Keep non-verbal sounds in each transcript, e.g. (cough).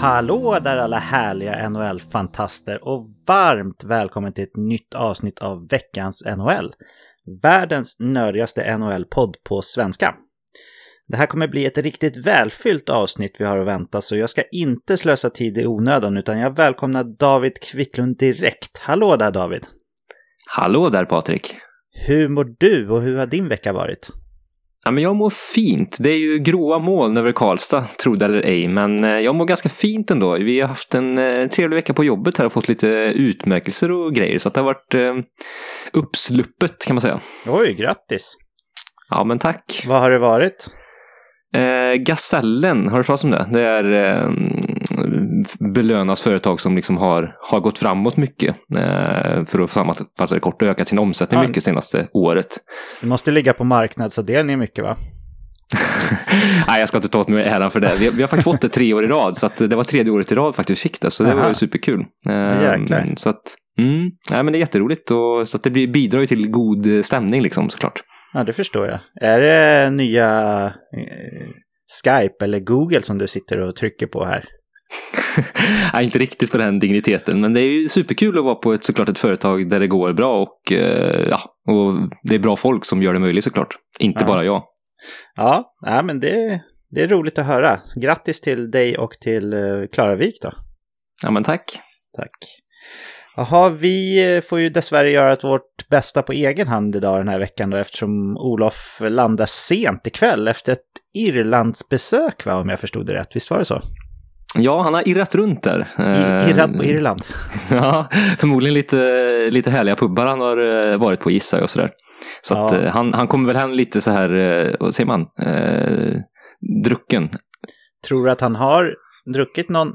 Hallå där alla härliga NHL-fantaster och varmt välkommen till ett nytt avsnitt av veckans NHL. Världens nördigaste NHL-podd på svenska. Det här kommer bli ett riktigt välfyllt avsnitt vi har att vänta så jag ska inte slösa tid i onödan utan jag välkomnar David Kvicklund direkt. Hallå där David! Hallå där Patrik! Hur mår du och hur har din vecka varit? Ja, men jag mår fint. Det är ju gråa moln över Karlstad, tro det eller ej. Men eh, jag mår ganska fint ändå. Vi har haft en eh, trevlig vecka på jobbet här och fått lite utmärkelser och grejer. Så det har varit eh, uppsluppet kan man säga. Oj, grattis! Ja, men tack. Vad har det varit? Eh, Gasellen, har du hört talas om det? Det är eh, belönas företag som liksom har, har gått framåt mycket. Eh, för att sammanfatta det kort, ökat sin omsättning ja. mycket senaste året. Det måste ligga på marknadsavdelningen mycket va? (laughs) Nej, jag ska inte ta åt mig äran för det. Vi har, vi har, faktiskt fått det tre år i rad, så det var tredje året i rad faktiskt vi fick det, så det Aha. var ju superkul. Jäklar. Så att, mm, nej, men det är jätteroligt, och, så att det bidrar ju till god stämning liksom såklart. Ja, det förstår jag. Är det nya eh, Skype eller Google som du sitter och trycker på här? (laughs) Nej, inte riktigt på den digniteten, men det är ju superkul att vara på ett, såklart ett företag där det går bra och, eh, ja, och det är bra folk som gör det möjligt såklart. Inte ja. bara jag. Ja, nej, men det, det är roligt att höra. Grattis till dig och till eh, Klaravik då. Ja, men tack. Tack. Jaha, vi eh, får ju dessvärre göra vårt bästa på egen hand idag den här veckan då eftersom Olof landar sent ikväll efter ett Irlandsbesök va, om jag förstod det rätt. Visst var det så? Ja, han har irrat runt där. I, irrat på Irland? (laughs) ja, förmodligen lite, lite härliga pubbar han har eh, varit på gissar jag och sådär. Så ja. att eh, han, han kommer väl hem lite så här, vad säger man, eh, drucken. Tror du att han har druckit någon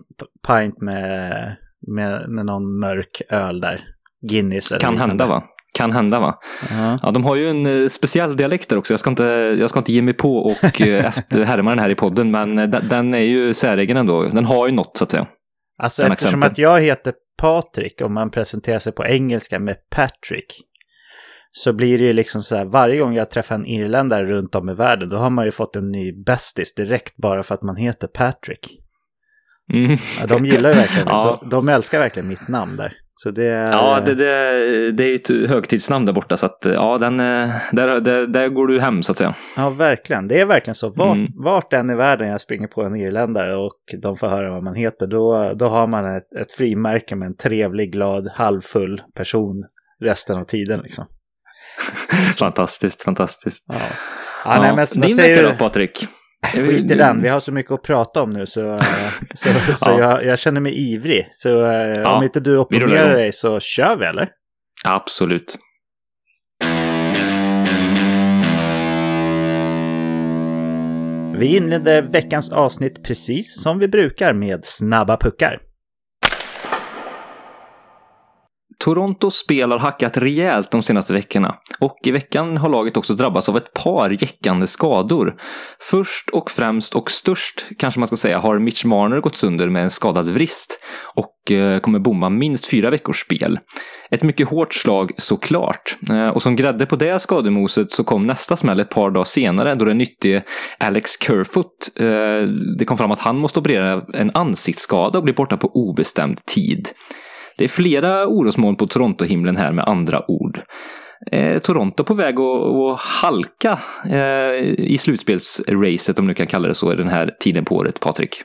pint med med, med någon mörk öl där. Guinness eller Kan hända va? Kan hända va? Uh-huh. Ja, de har ju en uh, speciell dialekt där också. Jag ska inte, jag ska inte ge mig på och (laughs) uh, härma den här i podden, men uh, den är ju säregen ändå. Den har ju något så att säga. Alltså den eftersom accenten. att jag heter Patrik och man presenterar sig på engelska med Patrick så blir det ju liksom så här, varje gång jag träffar en irländare runt om i världen, då har man ju fått en ny bästis direkt bara för att man heter Patrick. Mm. Ja, de gillar ju verkligen, (laughs) ja. de, de, älskar verkligen mitt namn där. Så det är... Ja, det, det, det är ju ett högtidsnamn där borta, så att ja, den, där, där, där går du hem så att säga. Ja, verkligen. Det är verkligen så. Vart, mm. vart än i världen jag springer på en irländare och de får höra vad man heter, då, då har man ett, ett frimärke med en trevlig, glad, halvfull person resten av tiden liksom. (laughs) fantastiskt, fantastiskt. Ja. Ja, nej, men, Din vecka då, Patrik? Skit i den, vi har så mycket att prata om nu så, (laughs) så, så ja. jag, jag, känner mig ivrig. Så eh, ja, om inte du opponerar dig så kör vi eller? Absolut. Vi inleder veckans avsnitt precis som vi brukar med snabba puckar. Torontos spel har hackat rejält de senaste veckorna och i veckan har laget också drabbats av ett par jäckande skador. Först och främst och störst, kanske man ska säga, har Mitch Marner gått sönder med en skadad vrist och eh, kommer bomma minst fyra veckors spel. Ett mycket hårt slag såklart. Eh, och som grädde på det skademoset så kom nästa smäll ett par dagar senare då den nyttige Alex Kerfoot, eh, det kom fram att han måste operera en ansiktsskada och bli borta på obestämd tid. Det är flera orosmoln på Toronto-himlen här med andra ord. Eh, Toronto på väg att, att halka eh, i slutspelsracet, om du kan kalla det så, i den här tiden på året, Patrik.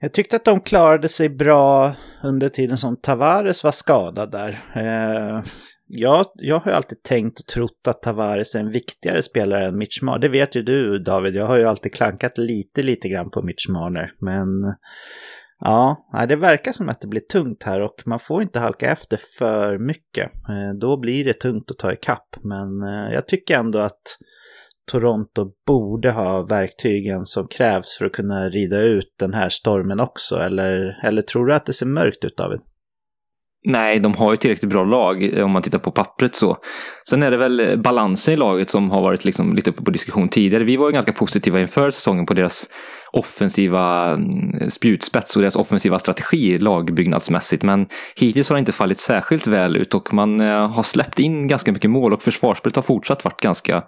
Jag tyckte att de klarade sig bra under tiden som Tavares var skadad där. Eh, jag, jag har ju alltid tänkt och trott att Tavares är en viktigare spelare än Mitch Marner. Det vet ju du David, jag har ju alltid klankat lite, lite grann på Mitch Marner. Men Ja, det verkar som att det blir tungt här och man får inte halka efter för mycket. Eh, då blir det tungt att ta ikapp, men eh, jag tycker ändå att Toronto borde ha verktygen som krävs för att kunna rida ut den här stormen också, eller, eller tror du att det ser mörkt ut David? Nej, de har ju tillräckligt bra lag eh, om man tittar på pappret så. Sen är det väl eh, balansen i laget som har varit liksom lite uppe på diskussion tidigare. Vi var ju ganska positiva inför säsongen på deras offensiva mm, spjutspets och deras offensiva strategi lagbyggnadsmässigt. Men hittills har det inte fallit särskilt väl ut och man eh, har släppt in ganska mycket mål och försvarsspelet har fortsatt varit ganska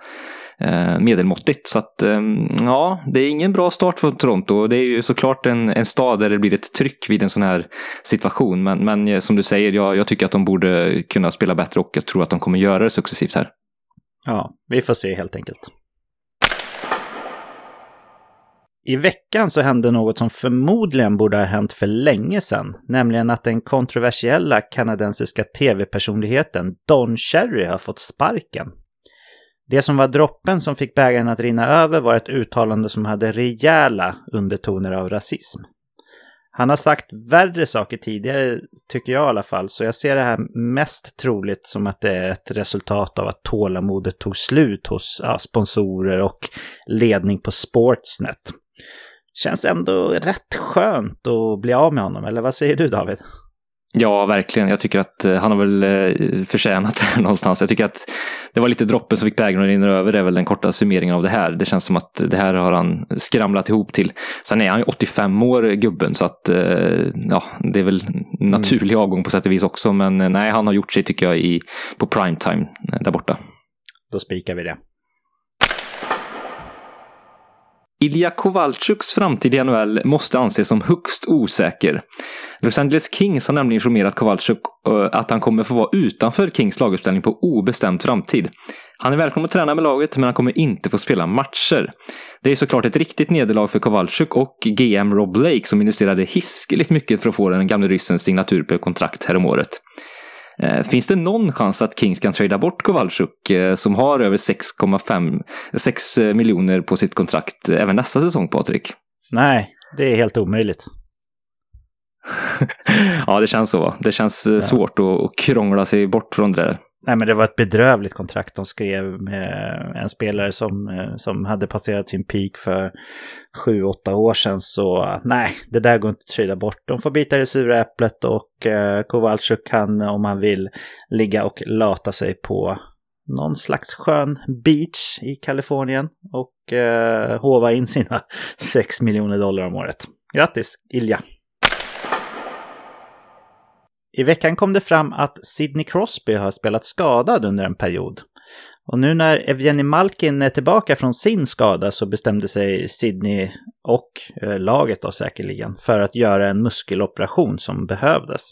Eh, medelmåttigt. Så att, eh, ja, det är ingen bra start för Toronto. Det är ju såklart en, en stad där det blir ett tryck vid en sån här situation. Men, men eh, som du säger, jag, jag tycker att de borde kunna spela bättre och jag tror att de kommer göra det successivt här. Ja, vi får se helt enkelt. I veckan så hände något som förmodligen borde ha hänt för länge sedan, nämligen att den kontroversiella kanadensiska tv-personligheten Don Cherry har fått sparken. Det som var droppen som fick bägaren att rinna över var ett uttalande som hade rejäla undertoner av rasism. Han har sagt värre saker tidigare, tycker jag i alla fall, så jag ser det här mest troligt som att det är ett resultat av att tålamodet tog slut hos ja, sponsorer och ledning på Sportsnet. Känns ändå rätt skönt att bli av med honom, eller vad säger du David? Ja, verkligen. Jag tycker att han har väl förtjänat (laughs) det någonstans. Jag tycker att det var lite droppen som fick bägaren att rinna över. Det är väl den korta summeringen av det här. Det känns som att det här har han skramlat ihop till. Sen är han ju 85 år, gubben, så att ja, det är väl naturlig mm. avgång på sätt och vis också. Men nej, han har gjort sig, tycker jag, i, på primetime där borta. Då spikar vi det. Ilja Kowalczyks framtid i NHL måste anses som högst osäker. Los Angeles Kings har nämligen informerat Kowalczyk eh, att han kommer få vara utanför Kings laguppställning på obestämd framtid. Han är välkommen att träna med laget, men han kommer inte få spela matcher. Det är såklart ett riktigt nederlag för Kowalczyk och GM Rob Blake som investerade hiskeligt mycket för att få den gamle ryssens signatur på kontrakt häromåret. Eh, finns det någon chans att Kings kan trada bort Kowalczyk eh, som har över 6,5 6 miljoner på sitt kontrakt även nästa säsong, Patrik? Nej, det är helt omöjligt. (laughs) ja, det känns så. Det känns ja. svårt att krångla sig bort från det där. Nej, men det var ett bedrövligt kontrakt de skrev med en spelare som, eh, som hade passerat sin peak för sju, åtta år sedan. Så nej, det där går inte att trida bort. De får bita det sura äpplet och eh, Kowalczyk kan, om han vill, ligga och lata sig på någon slags skön beach i Kalifornien och eh, hova in sina (laughs) 6 miljoner dollar om året. Grattis, Ilja! I veckan kom det fram att Sidney Crosby har spelat skadad under en period. Och nu när Evgeni Malkin är tillbaka från sin skada så bestämde sig Sidney och eh, laget då säkerligen för att göra en muskeloperation som behövdes.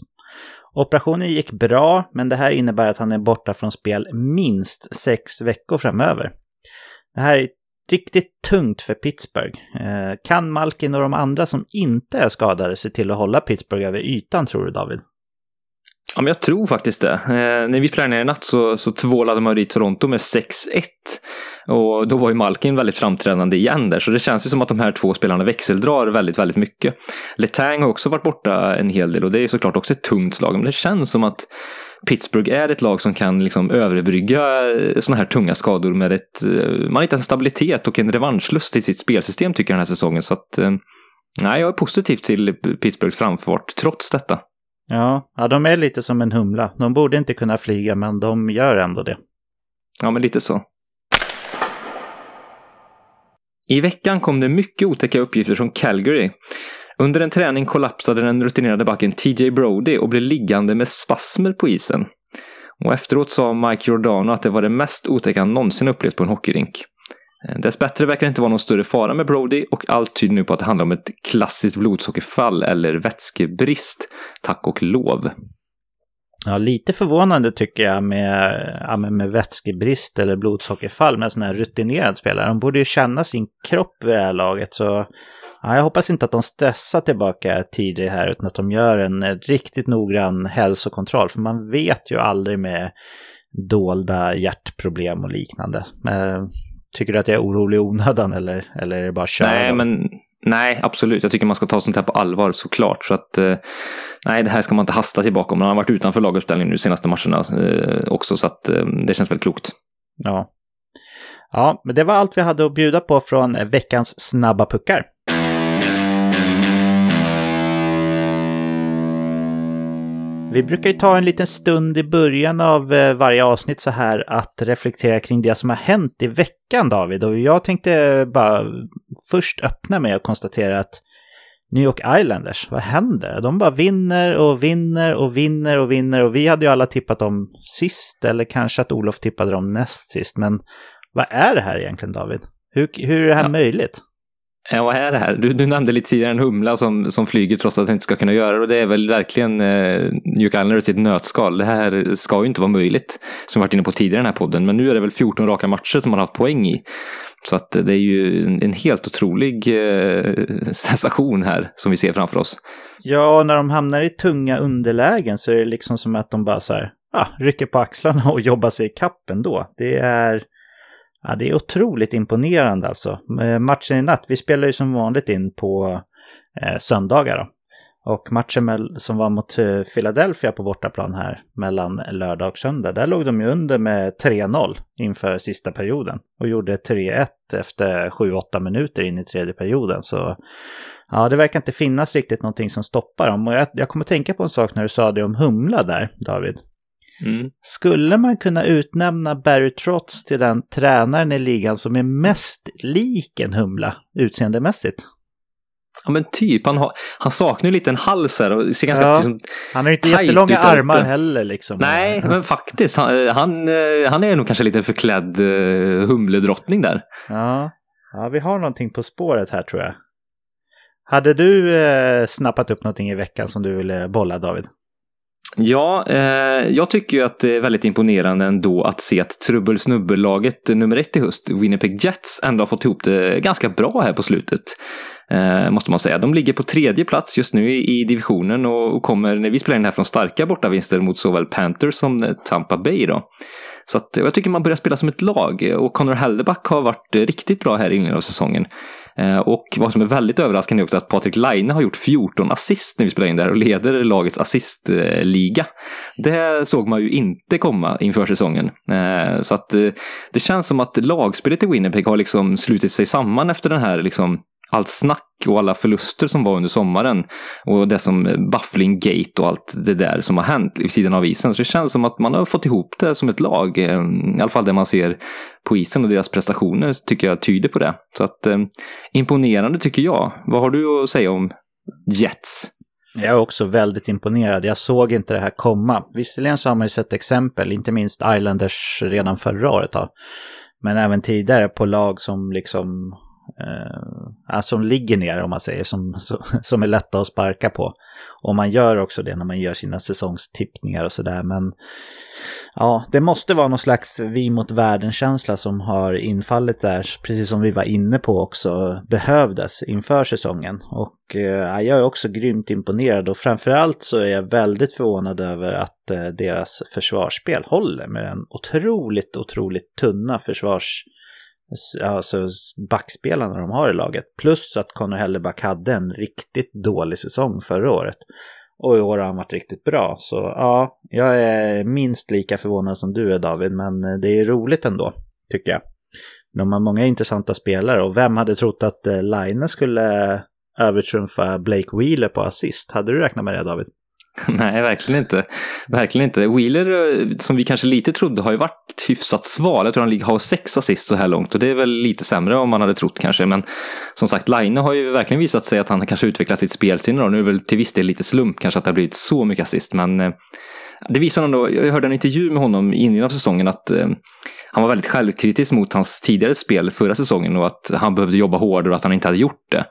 Operationen gick bra, men det här innebär att han är borta från spel minst sex veckor framöver. Det här är riktigt tungt för Pittsburgh. Eh, kan Malkin och de andra som inte är skadade se till att hålla Pittsburgh över ytan, tror du David? Ja, men jag tror faktiskt det. Eh, när vi spelade ner i natt så, så tvålade man dit Toronto med 6-1. Och då var ju Malkin väldigt framträdande igen där, så det känns ju som att de här två spelarna växeldrar väldigt, väldigt mycket. Letang har också varit borta en hel del och det är såklart också ett tungt slag, men det känns som att Pittsburgh är ett lag som kan liksom överbrygga eh, sådana här tunga skador med ett... Eh, man hittar en stabilitet och en revanschlust i sitt spelsystem tycker jag den här säsongen, så att... Eh, nej, jag är positiv till Pittsburghs framfart trots detta. Ja, ja, de är lite som en humla. De borde inte kunna flyga, men de gör ändå det. Ja, men lite så. I veckan kom det mycket otäcka uppgifter från Calgary. Under en träning kollapsade den rutinerade backen TJ Brody och blev liggande med spasmer på isen. Och efteråt sa Mike Giordano att det var det mest otäcka han någonsin upplevt på en hockeyrink. Eh, Dessbättre verkar det inte vara någon större fara med Brody och allt tyder nu på att det handlar om ett klassiskt blodsockerfall eller vätskebrist. Tack och lov. Ja, lite förvånande tycker jag med, ja, med vätskebrist eller blodsockerfall med en sån här rutinerad spelare. De borde ju känna sin kropp vid det här laget. Så ja, jag hoppas inte att de stressar tillbaka tidigt här utan att de gör en riktigt noggrann hälsokontroll. För man vet ju aldrig med dolda hjärtproblem och liknande. Men Tycker du att jag är orolig i onödan eller, eller är det bara kör? Nej, men nej, absolut. Jag tycker man ska ta sånt här på allvar såklart. Så att, eh, nej, det här ska man inte hasta tillbaka om. Man har varit utanför laguppställningen nu senaste matcherna eh, också, så att eh, det känns väldigt klokt. Ja. Ja, men det var allt vi hade att bjuda på från veckans snabba puckar. Vi brukar ju ta en liten stund i början av eh, varje avsnitt så här att reflektera kring det som har hänt i veckan, David. Och jag tänkte bara först öppna med att konstatera att New York Islanders, vad händer? De bara vinner och vinner och vinner och vinner och vi hade ju alla tippat dem sist, eller kanske att Olof tippade dem näst sist, men vad är det här egentligen David? Hur, hur är det här ja. möjligt? Ja, vad är det här? Du, du nämnde lite tidigare en humla som, som flyger trots att den inte ska kunna göra det. Och det är väl verkligen eh, New Islanders i ett nötskal. Det här ska ju inte vara möjligt, som vi varit inne på tidigare i den här podden. Men nu är det väl 14 raka matcher som man har haft poäng i. Så att det är ju en, en helt otrolig eh, sensation här som vi ser framför oss. Ja, när de hamnar i tunga underlägen så är det liksom som att de bara så här, ah, rycker på axlarna och jobbar sig i kappen då. Det är Ja, det är otroligt imponerande alltså. Eh, matchen i natt, vi spelar ju som vanligt in på eh, söndagar då. Och matchen som var mot eh, Philadelphia på bortaplan här mellan lördag och söndag, där låg de ju under med 3-0 inför sista perioden. Och gjorde 3-1 efter 7-8 minuter in i tredje perioden. Så ja, det verkar inte finnas riktigt någonting som stoppar dem. Och jag, jag kommer tänka på en sak när du sa det om Humla där, David. Mm. Skulle man kunna utnämna Barry Trotz till den tränaren i ligan som är mest lik en humla utseendemässigt? Ja men typ, han, har, han saknar ju lite en hals här och ser ganska ja, liksom, Han har ju inte jättelånga armar heller liksom. Nej, men faktiskt. Han, han, eh, han är nog kanske lite förklädd uh, humledrottning där. Ja. ja, vi har någonting på spåret här tror jag. Hade du eh, snappat upp någonting i veckan som du ville bolla David? Ja, eh, jag tycker ju att det är väldigt imponerande ändå att se att trubbelsnubbellaget nummer ett i höst, Winnipeg Jets, ändå har fått ihop det ganska bra här på slutet. Eh, måste man säga. De ligger på tredje plats just nu i, i divisionen och, och, kommer, när vi spelar in här, från starka bortavinster mot såväl Panthers som eh, Tampa Bay. Då. Så att, jag tycker man börjar spela som ett lag och Connor Helleback har varit eh, riktigt bra här i inledningen av säsongen. Eh, och vad som är väldigt överraskande är också att Patrik Laine har gjort 14 assist när vi spelar in där och leder lagets assistliga. Det såg man ju inte komma inför säsongen. Eh, så att eh, det känns som att lagspelet i Winnipeg har liksom slutit sig samman efter den här liksom allt snack och alla förluster som var under sommaren. Och det som Buffling Gate och allt det där som har hänt vid sidan av isen. Så det känns som att man har fått ihop det som ett lag. Ehm, I alla fall det man ser på isen och deras prestationer tycker jag tyder på det. Så att eh, imponerande tycker jag. Vad har du att säga om Jets? Jag är också väldigt imponerad. Jag såg inte det här komma. Visserligen så har man ju sett exempel, inte minst Islanders redan förra året. Då. Men även tidigare på lag som liksom eh, alltså, som ligger ner om man säger, som, (laughs) som är lätta att sparka på. Och man gör också det när man gör sina säsongstippningar och sådär. Men ja, det måste vara någon slags vi mot världen-känsla som har infallit där, precis som vi var inne på också, behövdes inför säsongen. Och eh, jag är också grymt imponerad och framförallt så är jag väldigt förvånad över att eh, deras försvarsspel håller med den otroligt, otroligt tunna försvars alltså backspelarna de har i laget. Plus att Conor Helleback hade en riktigt dålig säsong förra året. Och i år har han varit riktigt bra. Så ja, jag är minst lika förvånad som du är David, men eh, det är roligt ändå, tycker jag. De har många intressanta spelare och vem hade trott att eh, Line skulle eh, övertrumfa Blake Wheeler på assist? Hade du räknat med det David? (laughs) Nej, verkligen inte. Verkligen inte. Wheeler, eh, som vi kanske lite trodde, har ju varit hyfsat sval. Jag tror han har sex assist så här långt och det är väl lite sämre än vad man hade trott kanske. Men som sagt, Line har ju verkligen visat sig att han kanske utvecklat sitt spelsinne då. Nu är det väl till viss del lite slump kanske att det har blivit så mycket assist, men eh, det visar ändå, jag hörde en intervju med honom innan säsongen att eh, han var väldigt självkritisk mot hans tidigare spel förra säsongen och att han behövde jobba hårdare och att han inte hade gjort det.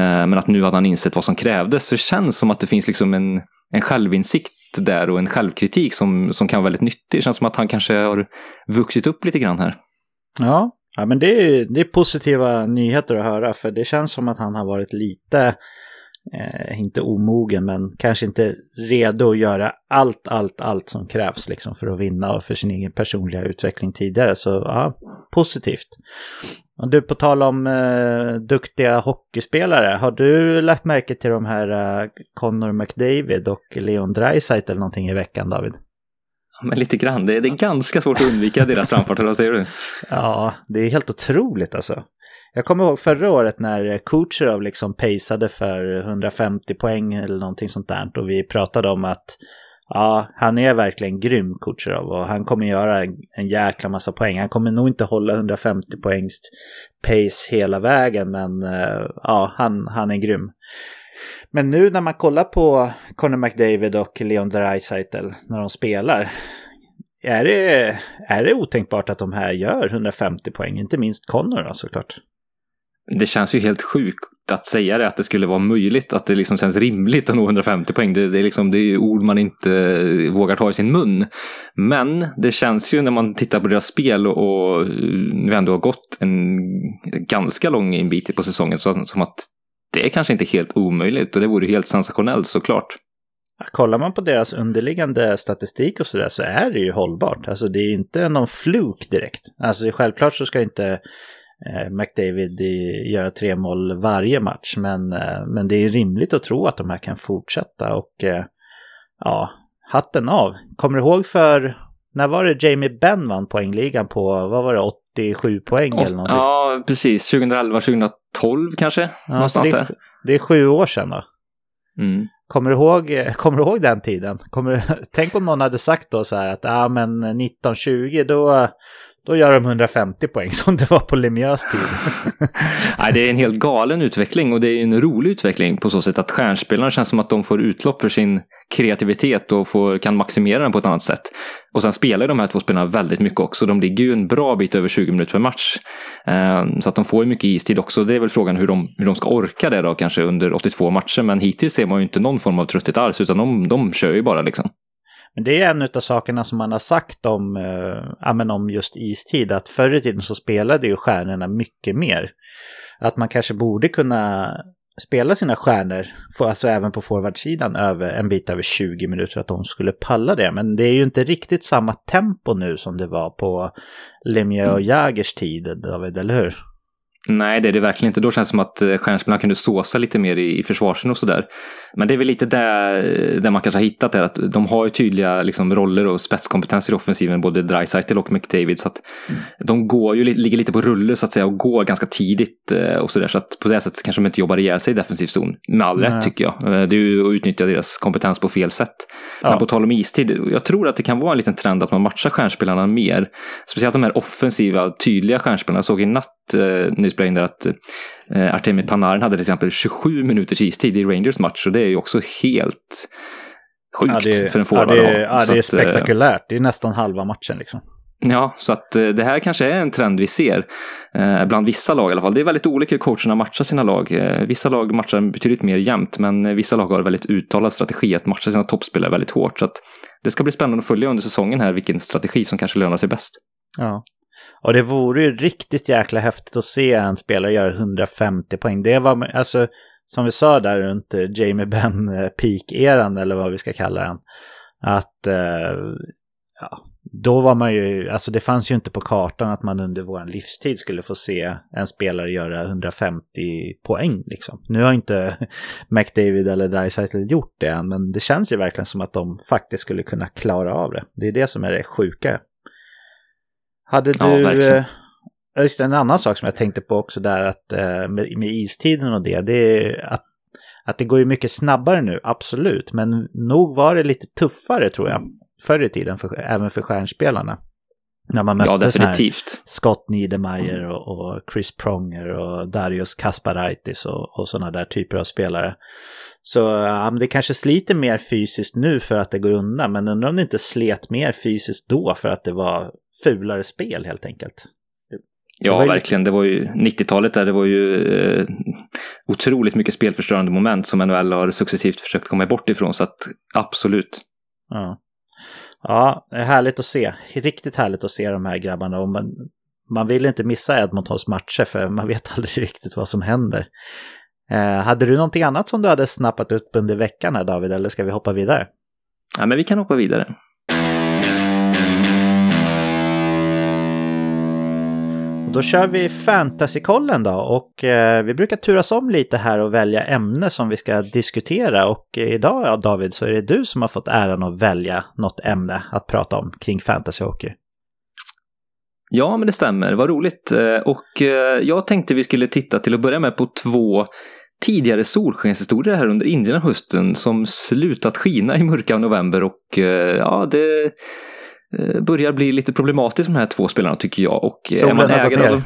Eh, men att nu hade han insett vad som krävdes. Så det känns som att det finns liksom en, en självinsikt där och en självkritik som, som kan vara väldigt nyttig. Det känns som att han kanske har vuxit upp lite grann här. Ja, ja men det är, det är positiva nyheter att höra för det känns som att han har varit lite eh, inte omogen, men kanske inte redo att göra allt, allt, allt som krävs liksom för att vinna och för sin egen personliga utveckling tidigare. Så ja, positivt. Och du, på tal om eh, duktiga hockeyspelare, har du lagt märke till de här eh, Connor McDavid och Leon Draisaitl eller någonting i veckan, David? Men lite grann. Det är, det är ganska svårt att undvika deras framfart, eller vad säger du? (laughs) Ja, det är helt otroligt alltså. Jag kommer ihåg förra året när Kucherov liksom paceade för 150 poäng eller någonting sånt där. Och vi pratade om att ja, han är verkligen grym Kucherov och han kommer göra en jäkla massa poäng. Han kommer nog inte hålla 150 poängs pace hela vägen, men eh, ja, han, han är grym. Men nu när man kollar på Conor McDavid och Leon Draisaitl när de spelar, är det, är det otänkbart att de här gör 150 poäng? Inte minst Connor då, såklart. Det känns ju helt sjukt att säga det, att det skulle vara möjligt, att det liksom känns rimligt att nå 150 poäng. Det, det, är, liksom, det är ord man inte vågar ta i sin mun. Men det känns ju när man tittar på deras spel och, och vi ändå har gått en ganska lång bit på säsongen, så, som att det är kanske inte helt omöjligt och det vore helt sensationellt såklart. Kollar man på deras underliggande statistik och sådär så är det ju hållbart. Alltså det är inte någon fluk direkt. Alltså självklart så ska inte McDavid göra tre mål varje match, men, eh, men det är rimligt att tro att de här kan fortsätta och eh, ja, hatten av. Kommer du ihåg för, när var det Jamie Benn vann poängligan på, vad var det, 87 poäng eller någonting? Ja, precis. 2011, 2012 kanske? Ja, någonstans det, är, det är sju år sedan då. Mm. Kommer du ihåg, kommer du ihåg den tiden? Kommer, (laughs) tänk om någon hade sagt då så här att ah, men 1920 då, då gör de 150 poäng som det var på Lemieux tid. (laughs) Nej, det är en helt galen utveckling och det är en rolig utveckling på så sätt att stjärnspelarna känns som att de får utlopp för sin kreativitet och får, kan maximera den på ett annat sätt. Och sen spelar de här två spelarna väldigt mycket också. De ligger ju en bra bit över 20 minuter per match. Eh, så att de får ju mycket istid också. Det är väl frågan hur de, hur de ska orka det då, kanske under 82 matcher. Men hittills ser man ju inte någon form av trötthet alls, utan de, de kör ju bara liksom. Men det är en av sakerna som man har sagt om, eh, om just istid, att förr i tiden så spelade ju stjärnorna mycket mer. Att man kanske borde kunna spela sina stjärnor, alltså även på forwardsidan, över en bit över 20 minuter, att de skulle palla det. Men det är ju inte riktigt samma tempo nu som det var på Lemieux och Jagers tid, David, eller hur? Nej, det är det verkligen inte. Då känns det som att eh, stjärnspelarna kunde såsa lite mer i, i försvarsen och sådär. Men det är väl lite där, där man kanske har hittat det, att de har ju tydliga liksom, roller och spetskompetenser i offensiven, både Dreisaitl och McDavid. Så att mm. de går ju, ligger lite på rulle så att säga och går ganska tidigt eh, och sådär. Så att på det sättet kanske de inte jobbar ihjäl sig i defensiv zon. Med all rätt tycker jag. Eh, det är ju att utnyttja deras kompetens på fel sätt. Ja. Men på tal om istid, jag tror att det kan vara en liten trend att man matchar stjärnspelarna mer. Speciellt de här offensiva, tydliga stjärnspelarna. Jag såg i natt eh, nyss där att eh, Artemi Panarin hade till exempel 27 minuters istid i Rangers match och det är ju också helt sjukt ja, det, för en forward. Ja, det, ja, det är eh, spektakulärt. Det är nästan halva matchen liksom. Ja, så att eh, det här kanske är en trend vi ser eh, bland vissa lag i alla fall. Det är väldigt olika hur coacherna matchar sina lag. Eh, vissa lag matchar betydligt mer jämnt, men vissa lag har väldigt uttalad strategi att matcha sina toppspelare väldigt hårt. Så att det ska bli spännande att följa under säsongen här vilken strategi som kanske lönar sig bäst. Ja, och det vore ju riktigt jäkla häftigt att se en spelare göra 150 poäng. Det var, alltså, som vi sa där runt eh, Jamie Benn eh, peak-eran, eller vad vi ska kalla den. Att, eh, ja, då var man ju, alltså det fanns ju inte på kartan att man under vår livstid skulle få se en spelare göra 150 poäng liksom. Nu har inte (laughs) McDavid eller Dreisaitl gjort det än, men det känns ju verkligen som att de faktiskt skulle kunna klara av det. Det är det som är det sjuka. Hade du... Ja, eh, just en annan sak som jag tänkte på också där att eh, med, med istiden och det, det är att, att det går ju mycket snabbare nu, absolut. Men nog var det lite tuffare tror jag, förr i tiden, för, även för stjärnspelarna. När man mötte ja, definitivt. Scott Niedermayer och, och, Chris Pronger och Darius Kasparaitis och, och sådana där typer av spelare. Så ja, det kanske sliter mer fysiskt nu för att det går undan, men undrar om det inte slet mer fysiskt då för att det var fulare spel helt enkelt. Ja, verkligen. Det var ju 90-talet där, det var ju eh, otroligt mycket spelförstörande moment som NHL har successivt försökt komma bort ifrån, så att absolut. Ja ja, det är härligt att se. Riktigt härligt att se de här grabbarna. Och man, man vill inte missa Edmontons matcher, för man vet (laughs) aldrig riktigt vad som händer. Eh, hade du någonting annat som du hade snappat upp under veckan här, David, eller ska vi hoppa vidare? Ja, men vi kan hoppa vidare. Och då kör vi fantasykollen då och eh, vi brukar turas om lite här och välja ämne som vi ska diskutera och idag ja, David så är det du som har fått äran att välja något ämne att prata om kring fantasyhockey. Ja, men det stämmer. Vad roligt. Eh, och eh, jag tänkte vi skulle titta till att börja med på två tidigare solskenshistorier här under inledningen som slutat skina i mörka november och eh, ja, det börjar bli lite problematiskt med de här två spelarna tycker jag. Och eh, solen man har gått ner.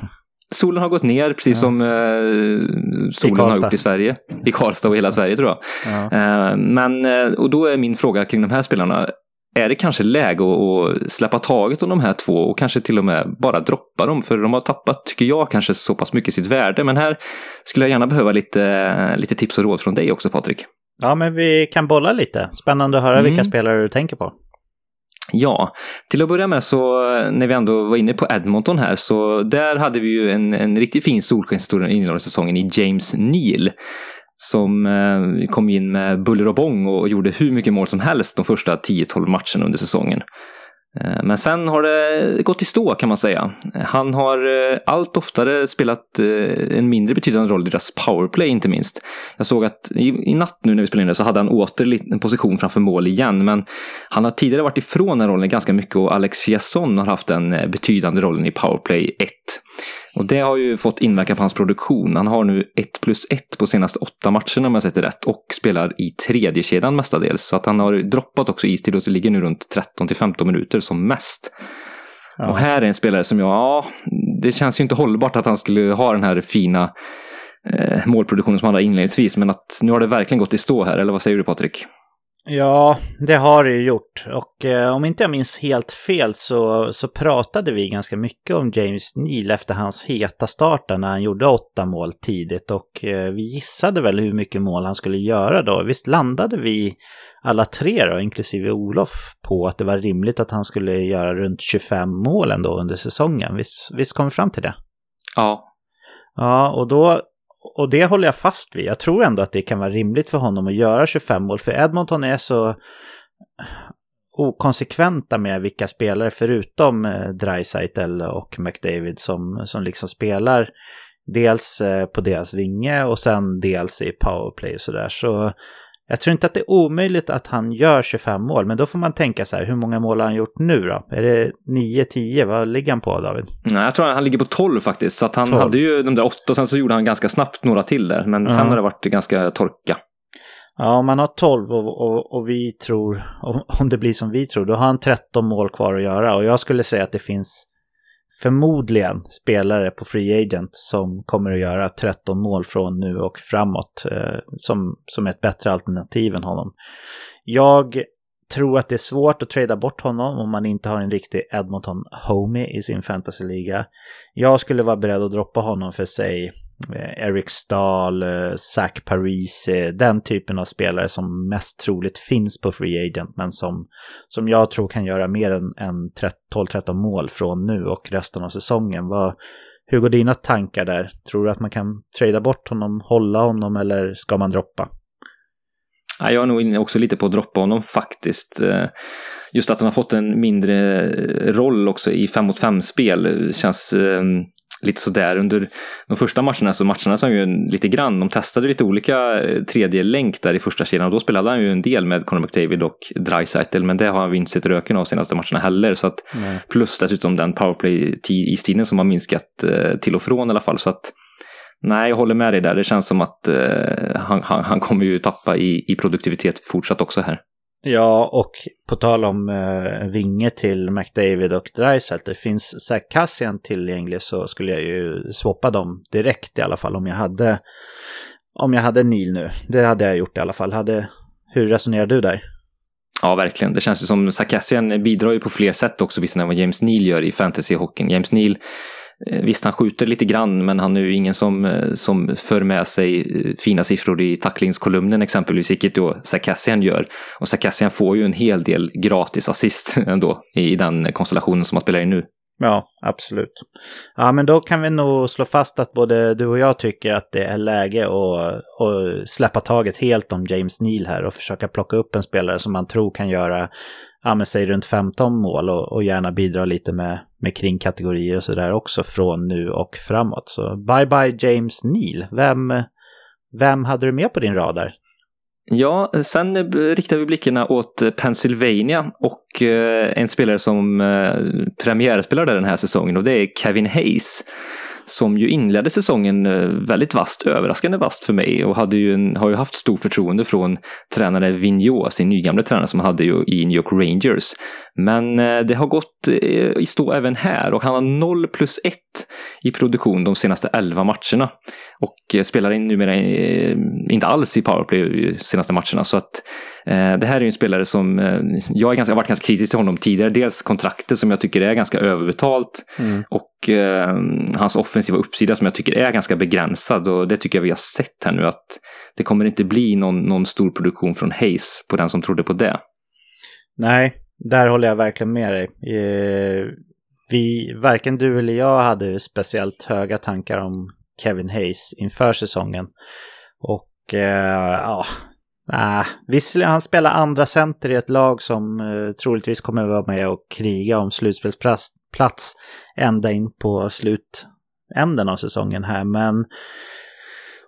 Solen har gått ner, precis ja. som eh, solen har gjort i Sverige. I Karlstad och hela Sverige tror jag. Ja. Eh, men, eh, och då är min fråga kring de här spelarna. är det kanske läge att släppa taget om de här två och kanske till och med bara droppa dem. För de har tappat, tycker jag, kanske så pass mycket sitt värde. Men här skulle jag gärna behöva lite, lite tips och råd från dig också, Patrik. Ja, men vi kan bolla lite. Spännande att höra mm. vilka spelare du tänker på. Ja, till att börja med så när vi ändå var inne på Edmonton här så där hade vi ju en, en riktigt fin solskenshistoria i inledande säsongen i James Neal som eh, kom in med buller och bång och gjorde hur mycket mål som helst de första 10-12 matcherna under säsongen. Eh, men sen har det gått i stå kan man säga. Eh, han har eh, allt oftare spelat en mindre betydande roll i deras powerplay inte minst. Jag såg att i, natt nu när vi spelade in det så hade han åter en position framför mål igen. Men han har tidigare varit ifrån den rollen ganska mycket och Alex Jason har haft den betydande rollen i powerplay 1. Och det har ju fått inverkan på hans produktion. Han har nu 1 plus 1 på senaste åtta matcherna om jag sett det rätt och spelar i tredje kedjan mestadels. Så att han har droppat också istid och ligger nu runt 13 till 15 minuter som mest. Ja. Och här är en spelare som jag, ja, det känns ju inte hållbart att han skulle ha den här fina eh, målproduktionen som han hade inledningsvis, men att nu har det verkligen gått i stå här, eller vad säger du Patrik? Ja, det har det ju gjort. Och eh, om inte jag minns helt fel så, så pratade vi ganska mycket om James Neal efter hans heta start när han gjorde åtta mål tidigt. Och eh, vi gissade väl hur mycket mål han skulle göra då. Visst landade vi alla tre då, inklusive Olof, på att det var rimligt att han skulle göra runt 25 mål ändå under säsongen. Visst, visst kom vi fram till det? Ja. Ja, och då och det håller jag fast vid. Jag tror ändå att det kan vara rimligt för honom att göra 25 mål, för Edmonton är så okonsekventa med vilka spelare förutom eh, Dreisaitl och McDavid som, som liksom spelar dels eh, på deras vinge och sen dels i powerplay och sådär. Så jag tror inte att det är omöjligt att han gör 25 mål, men då får man tänka så här, hur många mål har han gjort nu då? Är det 9-10? Vad ligger han på David? Nej, jag tror han ligger på 12 faktiskt. Så han 12. hade ju de där åtta och sen så gjorde han ganska snabbt några till där. Men sen har det varit ganska torka. Ja, om man har 12 och, och, och vi tror, om det blir som vi tror, då har han 13 mål kvar att göra. Och jag skulle säga att det finns förmodligen spelare på Free Agent som kommer att göra 13 mål från nu och framåt eh, som, som ett bättre alternativ än honom. Jag tror att det är svårt att trada bort honom om man inte har en riktig Edmonton homie i sin fantasyliga. Jag skulle vara beredd att droppa honom för sig Eh, Eric Stahl, eh, Zach Paris, den typen av spelare som mest troligt finns på Free Agent, men som, som jag tror kan göra mer än, än 12-13 mål från nu och resten av säsongen. Vad, hur går dina tankar där? Tror du att man kan trada bort honom, hålla honom eller ska man droppa? Jag är nog inne också lite på att droppa honom faktiskt. Eh, just att han har fått en mindre roll också i 5 mot 5-spel känns ehm, lite sådär under de första matcherna, så matcherna som ju lite grann, de testade lite olika eh, tredje länk där i första kedjan och då spelade han ju en del med Conor McDavid och Dreisaitl, men det har han inte sett röken av senaste matcherna heller. Så att, plus dessutom den powerplay-istiden som har minskat eh, till och från i alla fall. Så att, Nej, jag håller med dig där. Det känns som att eh, han, han, han, kommer ju tappa i, i produktivitet fortsatt också här. Ja, och på tal om eh, vinge till McDavid och Dreisaitl, det finns Zach tillgänglig så skulle jag ju swappa dem direkt i alla fall om jag hade om jag hade Neil nu. Det hade jag gjort i alla fall. Hade, hur resonerar du där? Ja, verkligen. Det känns ju som Sarkassian bidrar ju på fler sätt också, visst än vad James Neal gör i fantasyhockeyn. James Neal Eh, visst, han skjuter lite grann, men han är ju ingen som, eh, som för med sig eh, fina siffror i tacklingskolumnen exempelvis, vilket då Sarkassian gör. Och Sarkassian får ju en hel del gratis assist (laughs) ändå i den konstellationen som han spelar i nu. Ja, absolut. Ja, men då kan vi nog slå fast att både du och jag tycker att det är läge att, att släppa taget helt om James Neal här och försöka plocka upp en spelare som man tror kan göra, ja men säg runt 15 mål och, och gärna bidra lite med, med kringkategorier och sådär också från nu och framåt. Så bye bye James Neal. Vem, vem hade du med på din radar? Ja, sen riktar vi blickarna åt Pennsylvania och eh, en spelare som eh, premiärspelar där den här säsongen och det är Kevin Hayes som ju inledde säsongen eh, väldigt vast, överraskande vast för mig och hade ju en, har ju haft stor förtroende från tränare Vigneault, sin nygamla tränare som hade ju i New York Rangers. Men eh, det har gått eh, i stå även här och han har 0 plus 1 i produktion de senaste 11 matcherna. Och spelar in numera inte alls i powerplay de senaste matcherna. Så att det här är en spelare som jag är ganska, har varit ganska kritisk till honom tidigare. Dels kontraktet som jag tycker är ganska överbetalt mm. och eh, hans offensiva uppsida som jag tycker är ganska begränsad och det tycker jag vi har sett här nu att det kommer inte bli någon, någon stor produktion från Hayes på den som trodde på det. Nej, där håller jag verkligen med dig. Eh, vi, varken du eller jag hade speciellt höga tankar om Kevin Hayes inför säsongen. Och eh, ja, Nej, visserligen han spelar andra center i ett lag som eh, troligtvis kommer att vara med och kriga om slutspelsplats plats ända in på slutänden av säsongen här, men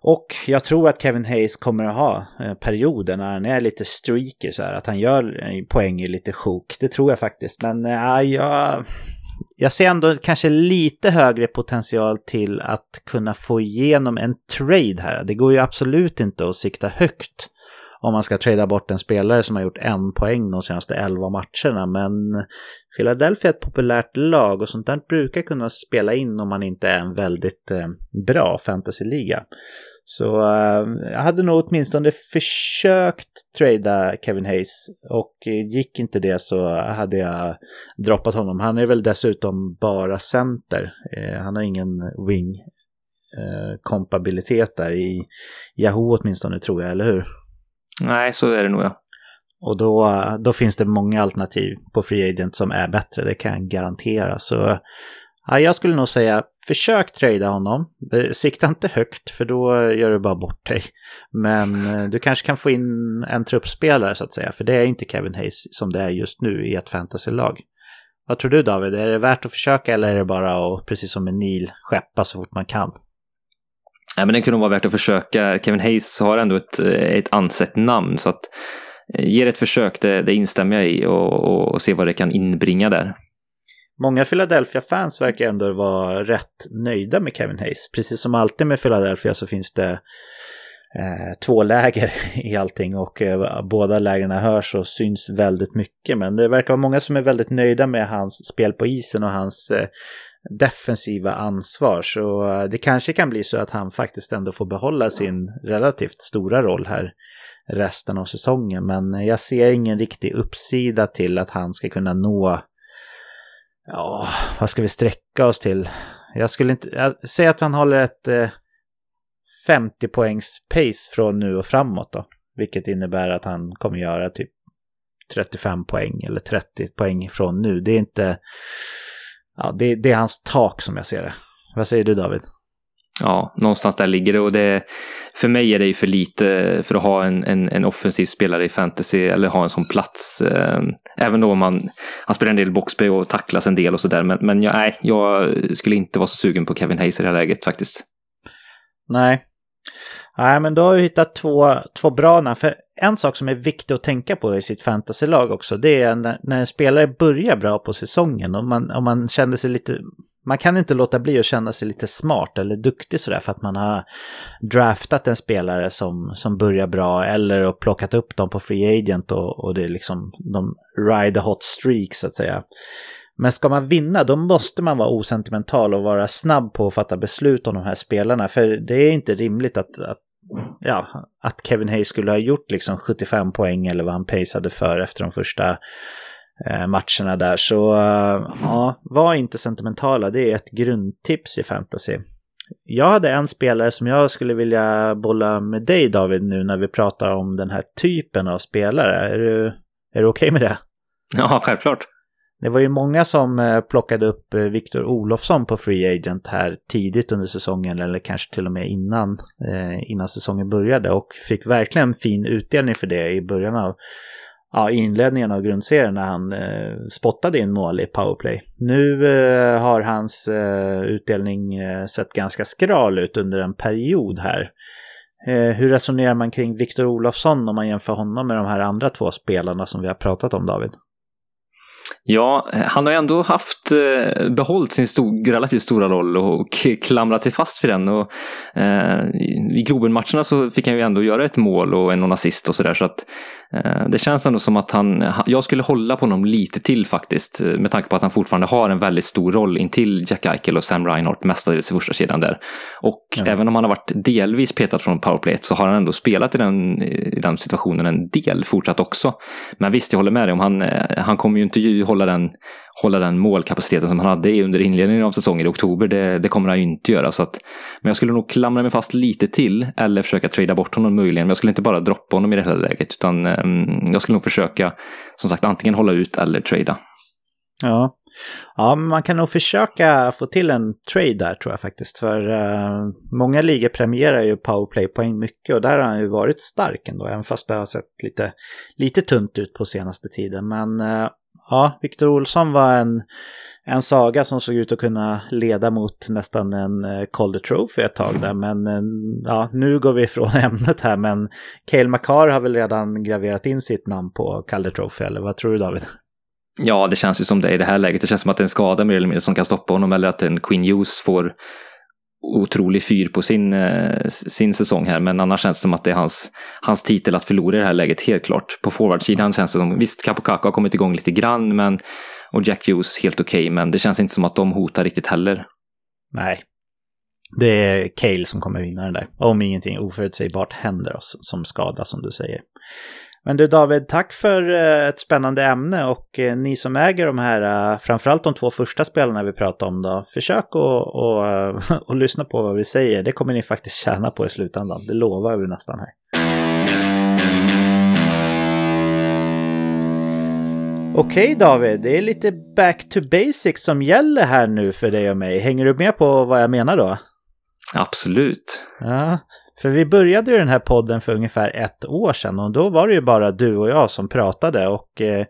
och jag tror att Kevin Hayes kommer att ha eh, perioder när han är lite streaky så här, att han gör eh, poäng i lite sjok. Det tror jag faktiskt, men äh, jag, jag ser ändå kanske lite högre potential till att kunna få igenom en trade här. Det går ju absolut inte att sikta högt om man ska trada bort en spelare som har gjort en poäng de senaste elva matcherna. Men Philadelphia är ett populärt lag och sånt där brukar kunna spela in om man inte är en väldigt eh, bra fantasyliga. Så eh, jag hade nog åtminstone försökt trada Kevin Hayes och gick inte det så hade jag droppat honom. Han är väl dessutom bara center. Eh, han har ingen wing-kompabilitet där i Yahoo åtminstone tror jag, eller hur? Nej, så är det nog ja. Och då, då finns det många alternativ på Free Agent som är bättre, det kan jag garantera. Så ja, jag skulle nog säga, försök trada honom. Eh, sikta inte högt, för då gör du bara bort dig. Men eh, du kanske kan få in en truppspelare så att säga, för det är inte Kevin Hayes som det är just nu i ett fantasylag. Vad tror du David, är det värt att försöka eller är det bara att, precis som med Neil, skeppa så fort man kan? Ja, men det kunde vara värt att försöka. Kevin Hayes har ändå ett, eh, ett ansett namn, så att eh, ge det ett försök, det, det instämmer jag i, och, och, se vad det kan inbringa där. Många Philadelphia-fans verkar ändå vara rätt nöjda med Kevin Hayes. Precis som alltid med Philadelphia så finns det eh, två läger (laughs) i allting och eh, båda lägren hörs och syns väldigt mycket. Men det verkar vara många som är väldigt nöjda med hans spel på isen och hans eh, defensiva ansvar. Så eh, det kanske kan bli så att han faktiskt ändå får behålla sin relativt stora roll här resten av säsongen. Men jag ser ingen riktig uppsida till att han ska kunna nå, ja, vad ska vi sträcka oss till? Jag skulle inte, jag säger att han håller ett eh, 50 poängs pace från nu och framåt då. Vilket innebär att han kommer göra typ 35 poäng eller 30 poäng från nu. Det är inte ja, det, det är hans tak som jag ser det. Vad säger du David? Ja, någonstans där ligger det och det, för mig är det ju för lite för att ha en, en, en offensiv spelare i fantasy eller ha en sån plats. Eh, även då om man, han spelar en del boxplay och tacklas en del och sådär. Men, men jag, nej, jag skulle inte vara så sugen på Kevin Hayes i det här läget faktiskt. Nej. Nej, men då har vi hittat två, två bra namn. För en sak som är viktig att tänka på i sitt fantasylag också, det är när, när en spelare börjar bra på säsongen och man, om man känner sig lite... Man kan inte låta bli att känna sig lite smart eller duktig sådär för att man har draftat en spelare som, som börjar bra eller och plockat upp dem på free agent och, och det är liksom de ride a hot streak så att säga. Men ska man vinna då måste man vara osentimental och vara snabb på att fatta beslut om de här spelarna. För det är inte rimligt att, att ja, att Kevin Hayes skulle ha gjort liksom 75 poäng eller vad han paceade för efter de första eh, matcherna där. Så eh, ja, var inte sentimentala. Det är ett grundtips i fantasy. Jag hade en spelare som jag skulle vilja bolla med dig David nu när vi pratar om den här typen av spelare. Är du, är du okej okay med det? Ja, självklart. Det var ju många som eh, plockade upp eh, Viktor Olofsson på Free Agent här tidigt under säsongen eller kanske till och med innan, eh, innan säsongen började och fick verkligen fin utdelning för det i början av ja, inledningen av grundserien när han eh, spottade in mål i powerplay. Nu eh, har hans eh, utdelning sett ganska skral ut under en period här. hur resonerar man kring Viktor Olofsson om man jämför honom med de här andra två spelarna som vi har pratat om, David? Ja, han har ju ändå haft eh, behållit sin stor, relativt stora roll och klamrat sig fast vid den. Och, eh, I Globen-matcherna så fick han ju ändå göra ett mål och en assist och sådär. Så att eh, det känns ändå som att han, jag skulle hålla på honom lite till faktiskt. Eh, med tanke på att han fortfarande har en väldigt stor roll intill Jack Eichel och Sam Reinhardt mestadels i första kedjan där. Och ja. även om han har varit delvis petad från powerplayet så har han ändå spelat i den, i den situationen en del fortsatt också. Men visst, jag håller med dig om han, eh, han kommer ju inte hålla den, hålla den målkapaciteten som han hade under inledningen av säsongen i oktober. Det, det kommer han ju inte göra. Så att, men jag skulle nog klamra mig fast lite till eller försöka trada bort honom möjligen. Men jag skulle inte bara droppa honom i det här läget utan um, jag skulle nog försöka som sagt antingen hålla ut eller trada. Ja. ja, man kan nog försöka få till en trade där tror jag faktiskt. För uh, många ligor premierar ju powerplay-poäng mycket och där har han ju varit stark ändå. Även fast det har sett lite, lite tunt ut på senaste tiden. Men uh, ja, Viktor Olsson var en, en saga som såg ut att kunna leda mot nästan en eh, Calder Trophy ett tag där. Men eh, ja, nu går vi ifrån (laughs) ämnet här. Men Cale Makar har väl redan graverat in sitt namn på Calder Trophy, eller vad tror du David? Ja, det känns ju som det i det här läget. Det känns som att det är en skada mer eller mindre som kan stoppa honom eller att en Queen Hughes får otrolig fyr på sin, eh, sin säsong här, men annars känns det som att det är hans, hans titel att förlora i det här läget, helt klart. På forwardsidan känns det som, visst, Kapokaka har kommit igång lite grann, men, och Jack Hughes helt okej, okay, men det känns inte som att de hotar riktigt heller. Nej. Det är Cale som kommer vinna den där, om ingenting oförutsägbart händer oss som skada, som du säger. Men du David, tack för eh, ett spännande ämne och eh, ni som äger de här, eh, framförallt de två första spelarna vi pratade om då, försök att och, och (laughs) lyssna på vad vi säger. Det kommer ni faktiskt tjäna på i slutändan, det lovar vi nästan här. Okej David, det är lite back to basics som gäller här nu för dig och mig. Hänger du med på vad jag menar då? Absolut. Ja, för vi började ju den här podden för ungefär ett år sedan och då var det ju bara du och jag som pratade och eh,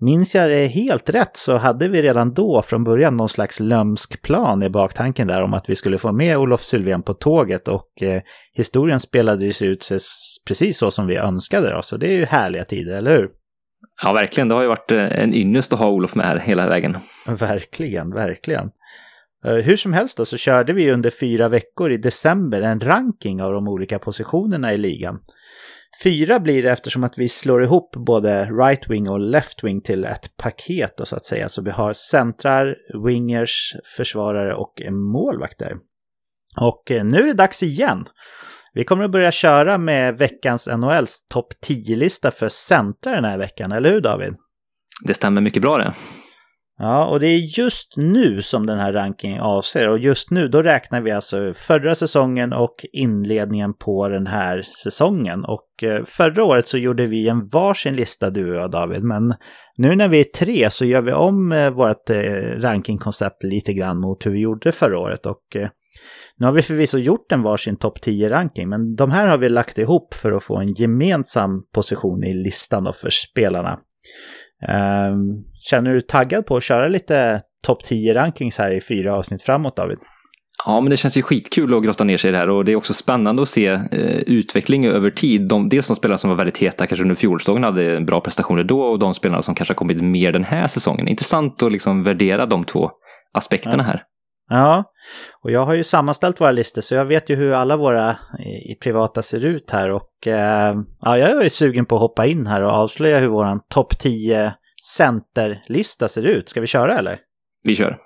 minns jag det helt rätt så hade vi redan då från början någon slags lömsk plan i baktanken där om att vi skulle få med Olof Sylvén på tåget och eh, historien spelade sig ut precis så som vi önskade då, så det är ju härliga tider, eller hur? Ja, verkligen. Det har ju varit eh, en ynnest att ha Olof med här hela vägen. Verkligen, verkligen. Eh, hur som helst då, så körde vi under fyra veckor i december en ranking av de olika positionerna i ligan. Fyra blir det eftersom att vi slår ihop både right wing och left wing till ett paket då, så att säga. Så vi har centrar, wingers, försvarare och målvakter. Och eh, nu är det dags igen. Vi kommer att börja köra med veckans NHLs topp 10-lista för centrar den här veckan, eller hur David? Det stämmer mycket bra det. Ja, och det är just nu som den här rankingen avser. Och just nu, då räknar vi alltså förra säsongen och inledningen på den här säsongen. Och eh, förra året så gjorde vi en varsin lista, du och jag David. Men nu när vi är tre så gör vi om eh, vårt eh, rankingkoncept lite grann mot hur vi gjorde förra året. Och nu har vi förvisso gjort en varsin topp 10-ranking, men de här har vi lagt ihop för att få en gemensam position i listan för spelarna. Ehm, känner du taggad på att köra lite topp 10-rankings här i fyra avsnitt framåt, David? Ja, men det känns ju skitkul att grotta ner sig i det här och det är också spännande att se eh, utveckling över tid. De, dels de spelare som var väldigt heta kanske under fjolsäsongen hade bra prestationer då och de spelarna som kanske har kommit mer den här säsongen. Intressant att liksom värdera de två aspekterna ja. här. Ja, och jag har ju sammanställt våra listor så jag vet ju hur alla våra i, privata ser ut här och eh, ja, jag är sugen på att hoppa in här och avslöja hur våran topp 10 centerlista ser ut. Ska vi köra eller? Vi kör.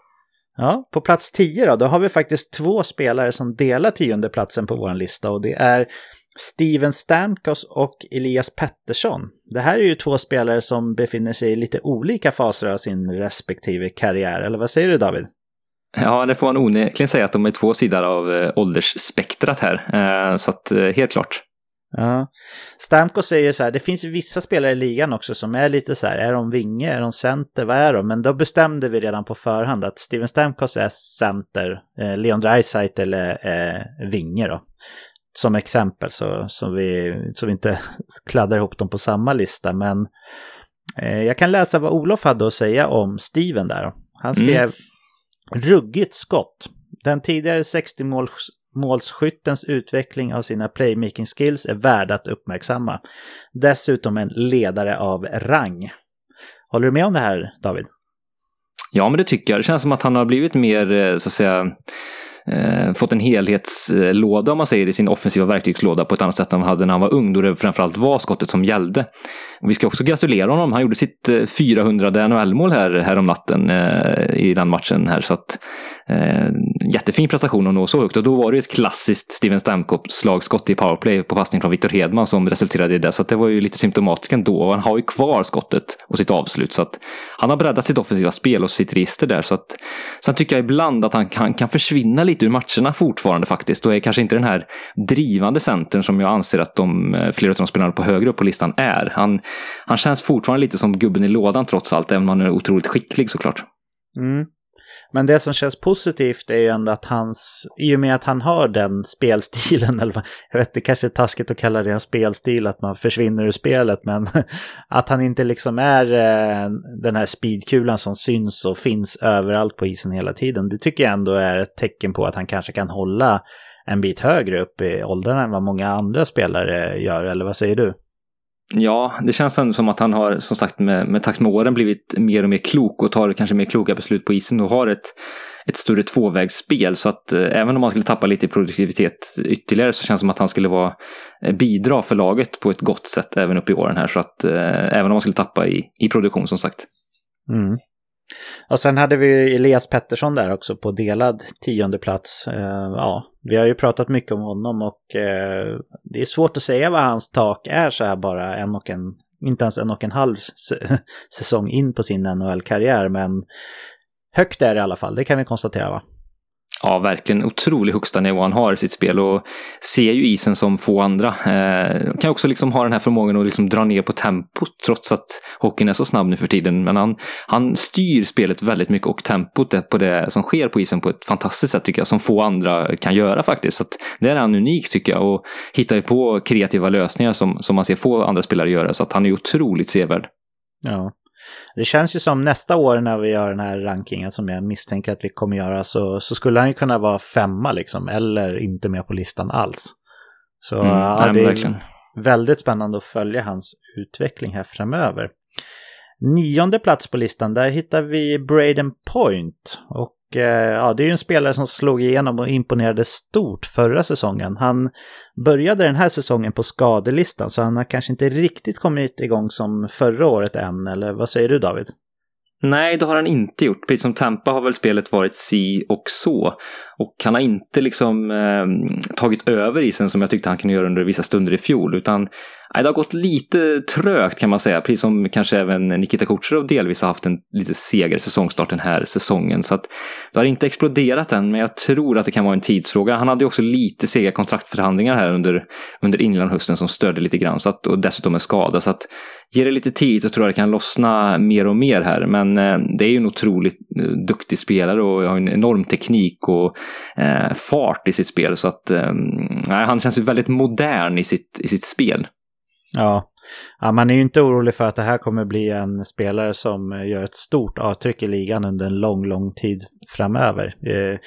Ja, på plats 10 då, då har vi faktiskt två spelare som delar tionde platsen på vår lista och det är Steven Stamkos och Elias Pettersson. Det här är ju två spelare som befinner sig i lite olika faser av sin respektive karriär, eller vad säger du David? Ja, det får man onekligen säga att de är två sidor av eh, åldersspektrat här. Eh, så att eh, helt klart. Ja. Stamkos säger så här, det finns vissa spelare i ligan också som är lite så här, är de vinge, är de center, vad är de? Men då bestämde vi redan på förhand att Steven Stamkos är center, Leon Draisaitl är eh, vinge då. Som exempel så, så, vi, så vi inte (laughs) kladdar ihop dem på samma lista. Men eh, jag kan läsa vad Olof hade att säga om Steven där. Han skrev mm. Ruggigt skott. Den tidigare 60 målsskyttens utveckling av sina playmaking skills är värd att uppmärksamma. Dessutom en ledare av rang. Håller du med om det här, David? Ja, men det tycker jag. Det känns som att han har blivit mer, eh, så att säga, eh, fått en helhetslåda om man säger i sin offensiva verktygslåda på ett annat sätt än han hade när han var ung, då det framförallt var skottet som gällde. Och vi ska också gratulera honom. Han gjorde sitt eh, 400 NHL-mål här, här om natten eh, i den matchen här. Så att, eh, jättefin prestation att nå så högt. Och då var det ett klassiskt Steven Stamkop-slagskott i powerplay på passning från Victor Hedman som resulterade i det. Så det var ju lite symptomatiskt ändå. Han har ju kvar skottet och sitt avslut. Så att han har breddat sitt offensiva spel och sitt register där. Så att, sen tycker jag ibland att han kan, kan försvinna lite ur matcherna fortfarande faktiskt. Och är kanske inte den här drivande centern som jag anser att de, eh, flera av de spelarna på högre upp på listan är. Han, han känns fortfarande lite som gubben i lådan trots allt, även om han är otroligt skicklig såklart. Mm. Men det som känns positivt är ju ändå att hans, i och med att han har den spelstilen, (laughs) eller vad, jag vet det kanske är taskigt att kalla det en spelstil, att man försvinner ur spelet, men (laughs) att han inte liksom är eh, den här speedkulan som syns och finns överallt på isen hela tiden. Det tycker jag ändå är ett tecken på att han kanske kan hålla en bit högre upp i åldrarna än vad många andra spelare gör, eller vad säger du? Ja, det känns ändå som att han har, som sagt, med, med takt med åren blivit mer och mer klok och tar kanske mer kloka beslut på isen och har ett, ett större tvåvägsspel. Så att eh, även om han skulle tappa lite i produktivitet ytterligare så känns det som att han skulle vara, eh, bidra för laget på ett gott sätt även upp i åren här. Så att eh, även om han skulle tappa i, i produktion som sagt. Mm. Och sen hade vi Elias Pettersson där också på delad tionde plats. Eh, ja, vi har ju pratat mycket om honom och eh, det är svårt att säga vad hans tak är så här bara en och en, inte ens en och en halv (laughs) säsong in på sin NHL-karriär, men högt är det i alla fall, det kan vi konstatera va? Ja, verkligen otrolig högsta nivå han har i sitt spel och ser ju isen som få andra. Eh, kan också liksom ha den här förmågan att liksom dra ner på tempot trots att hockeyn är så snabb nu för tiden. Men han, han styr spelet väldigt mycket och tempot på det som sker på isen på ett fantastiskt sätt tycker jag, som få andra kan göra faktiskt. Så att där är han unik tycker jag och hittar ju på kreativa lösningar som, som man ser få andra spelare göra. Så att han är otroligt sevärd. Ja. Det känns ju som nästa år när vi gör den här rankingen som jag misstänker att vi kommer göra så, så skulle han ju kunna vara femma liksom, eller inte med på listan alls. Så mm, ja, det är väldigt spännande att följa hans utveckling här framöver. Nionde plats på listan, där hittar vi Braden Point. Och Eh, ja, det är ju en spelare som slog igenom och imponerade stort förra säsongen. Han började den här säsongen på skadelistan så han har kanske inte riktigt kommit igång som förra året än, eller vad säger du David? Nej, det har han inte gjort. Precis som Tampa har väl spelet varit si och så. Och han har inte liksom eh, tagit över isen som jag tyckte han kunde göra under vissa stunder i fjol, utan det har gått lite trögt kan man säga, precis som kanske även Nikita Kucherov delvis har haft en lite segare säsongstart den här säsongen. Så att det har inte exploderat än, men jag tror att det kan vara en tidsfråga. Han hade ju också lite sega kontraktförhandlingar här under, under inlandshösten som störde lite grann, så att, och dessutom en skada. Så att ger det lite tid så tror jag det kan lossna mer och mer här. Men eh, det är ju en otroligt eh, duktig spelare och har en enorm teknik och eh, fart i sitt spel. Så att eh, han känns ju väldigt modern i sitt, i sitt spel. Ja. ja, man är ju inte orolig för att det här kommer bli en spelare som gör ett stort avtryck i ligan under en lång, lång tid framöver. Eh,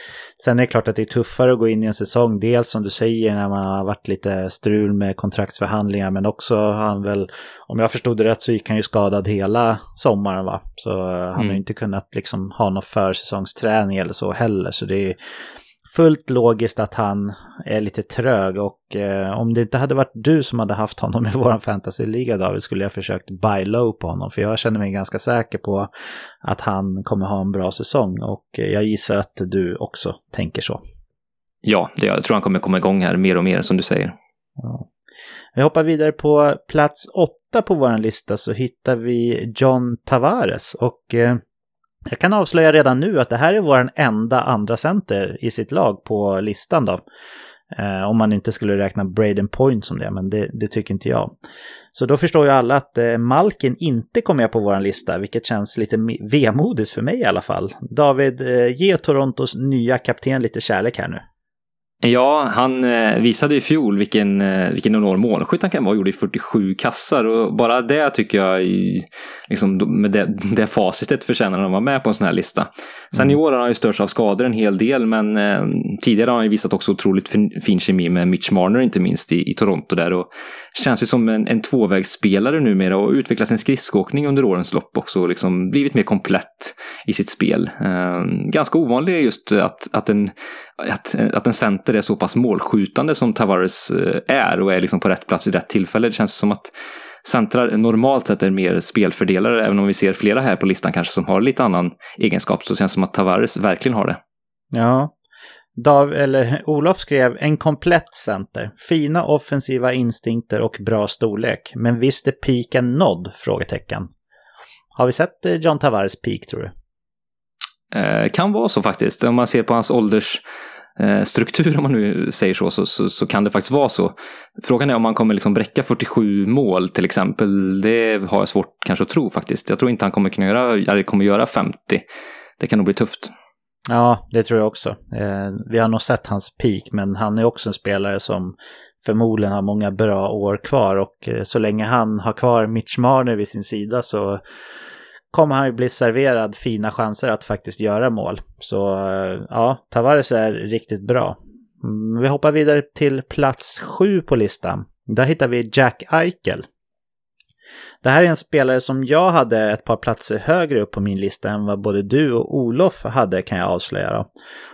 sen är det klart att det är tuffare att gå in i en säsong, dels som du säger när man har varit lite strul med kontraktsförhandlingar, men också han väl, om jag förstod det rätt så gick han ju skadad hela sommaren va, så mm. han har ju mm. inte kunnat liksom ha någon försäsongsträning eller så heller, så det är fullt logiskt att han är lite trög och eh, om det inte hade varit du som hade haft honom i (laughs) vår fantasyliga David skulle jag försökt buy low på honom för jag känner mig ganska säker på att han kommer ha en bra säsong och jag gissar att du också tänker så. Ja, det, jag tror han kommer komma igång här mer och mer som du säger. Ja. Vi hoppar vidare på plats åtta på vår lista så hittar vi John Tavares och eh, jag kan avslöja redan nu att det här är vår enda andra center i sitt lag på listan då. Eh, om man inte skulle räkna Braden Point som det, men det, det, tycker inte jag. Så då förstår ju alla att eh, Malkin inte kom med på vår lista, vilket känns lite vemodigt för mig i alla fall. David, eh, ge Torontos nya kapten lite kärlek här nu. Ja, han eh, visade i fjol vilken, eh, vilken enorm målskytt han kan vara. Gjorde 47 kassar och bara det tycker jag, liksom, med det, (laughs) det facitet förtjänar han att vara med på en sån här lista. Sen mm. i år har han ju störts av skador en hel del, men eh, tidigare har han ju visat också otroligt fin, fin kemi med Mitch Marner, inte minst i, i Toronto där. Och känns ju som en, en tvåvägsspelare numera och utvecklat sin skridskoåkning under årens lopp också och liksom blivit mer komplett i sitt spel. Eh, ganska ovanligt just att, att en att, att en center är så pass målskjutande som Tavares eh, är och är liksom på rätt plats vid rätt tillfälle. Det känns som att centrar normalt sett är mer spelfördelare, även om vi ser flera här på listan kanske som har lite annan egenskap, så känns det som att Tavares verkligen har det. Ja. Dav, eller Olof skrev en komplett center, fina offensiva instinkter och bra storlek. Men visst är piken nådd? Frågetecken. Har vi sett eh, John Tavares peak tror du? Eh, kan vara så faktiskt. Om man ser på hans åldersstruktur, eh, om man nu säger så, så, så, så, kan det faktiskt vara så. Frågan är om han kommer liksom bräcka 47 mål till exempel. Det har jag svårt kanske att tro faktiskt. Jag tror inte han kommer kunna göra, eller kommer göra 50. Det kan nog bli tufft. Ja, det tror jag också. Eh, vi har nog sett hans peak, men han är också en spelare som förmodligen har många bra år kvar och eh, så länge han har kvar Mitch Marner vid sin sida så kommer han ju bli serverad fina chanser att faktiskt göra mål. Så eh, ja, Tavares är riktigt bra. Mm, vi hoppar vidare till plats sju på listan. Där hittar vi Jack Eichel. Det här är en spelare som jag hade ett par platser högre upp på min lista än vad både du och Olof hade kan jag avslöja. Då.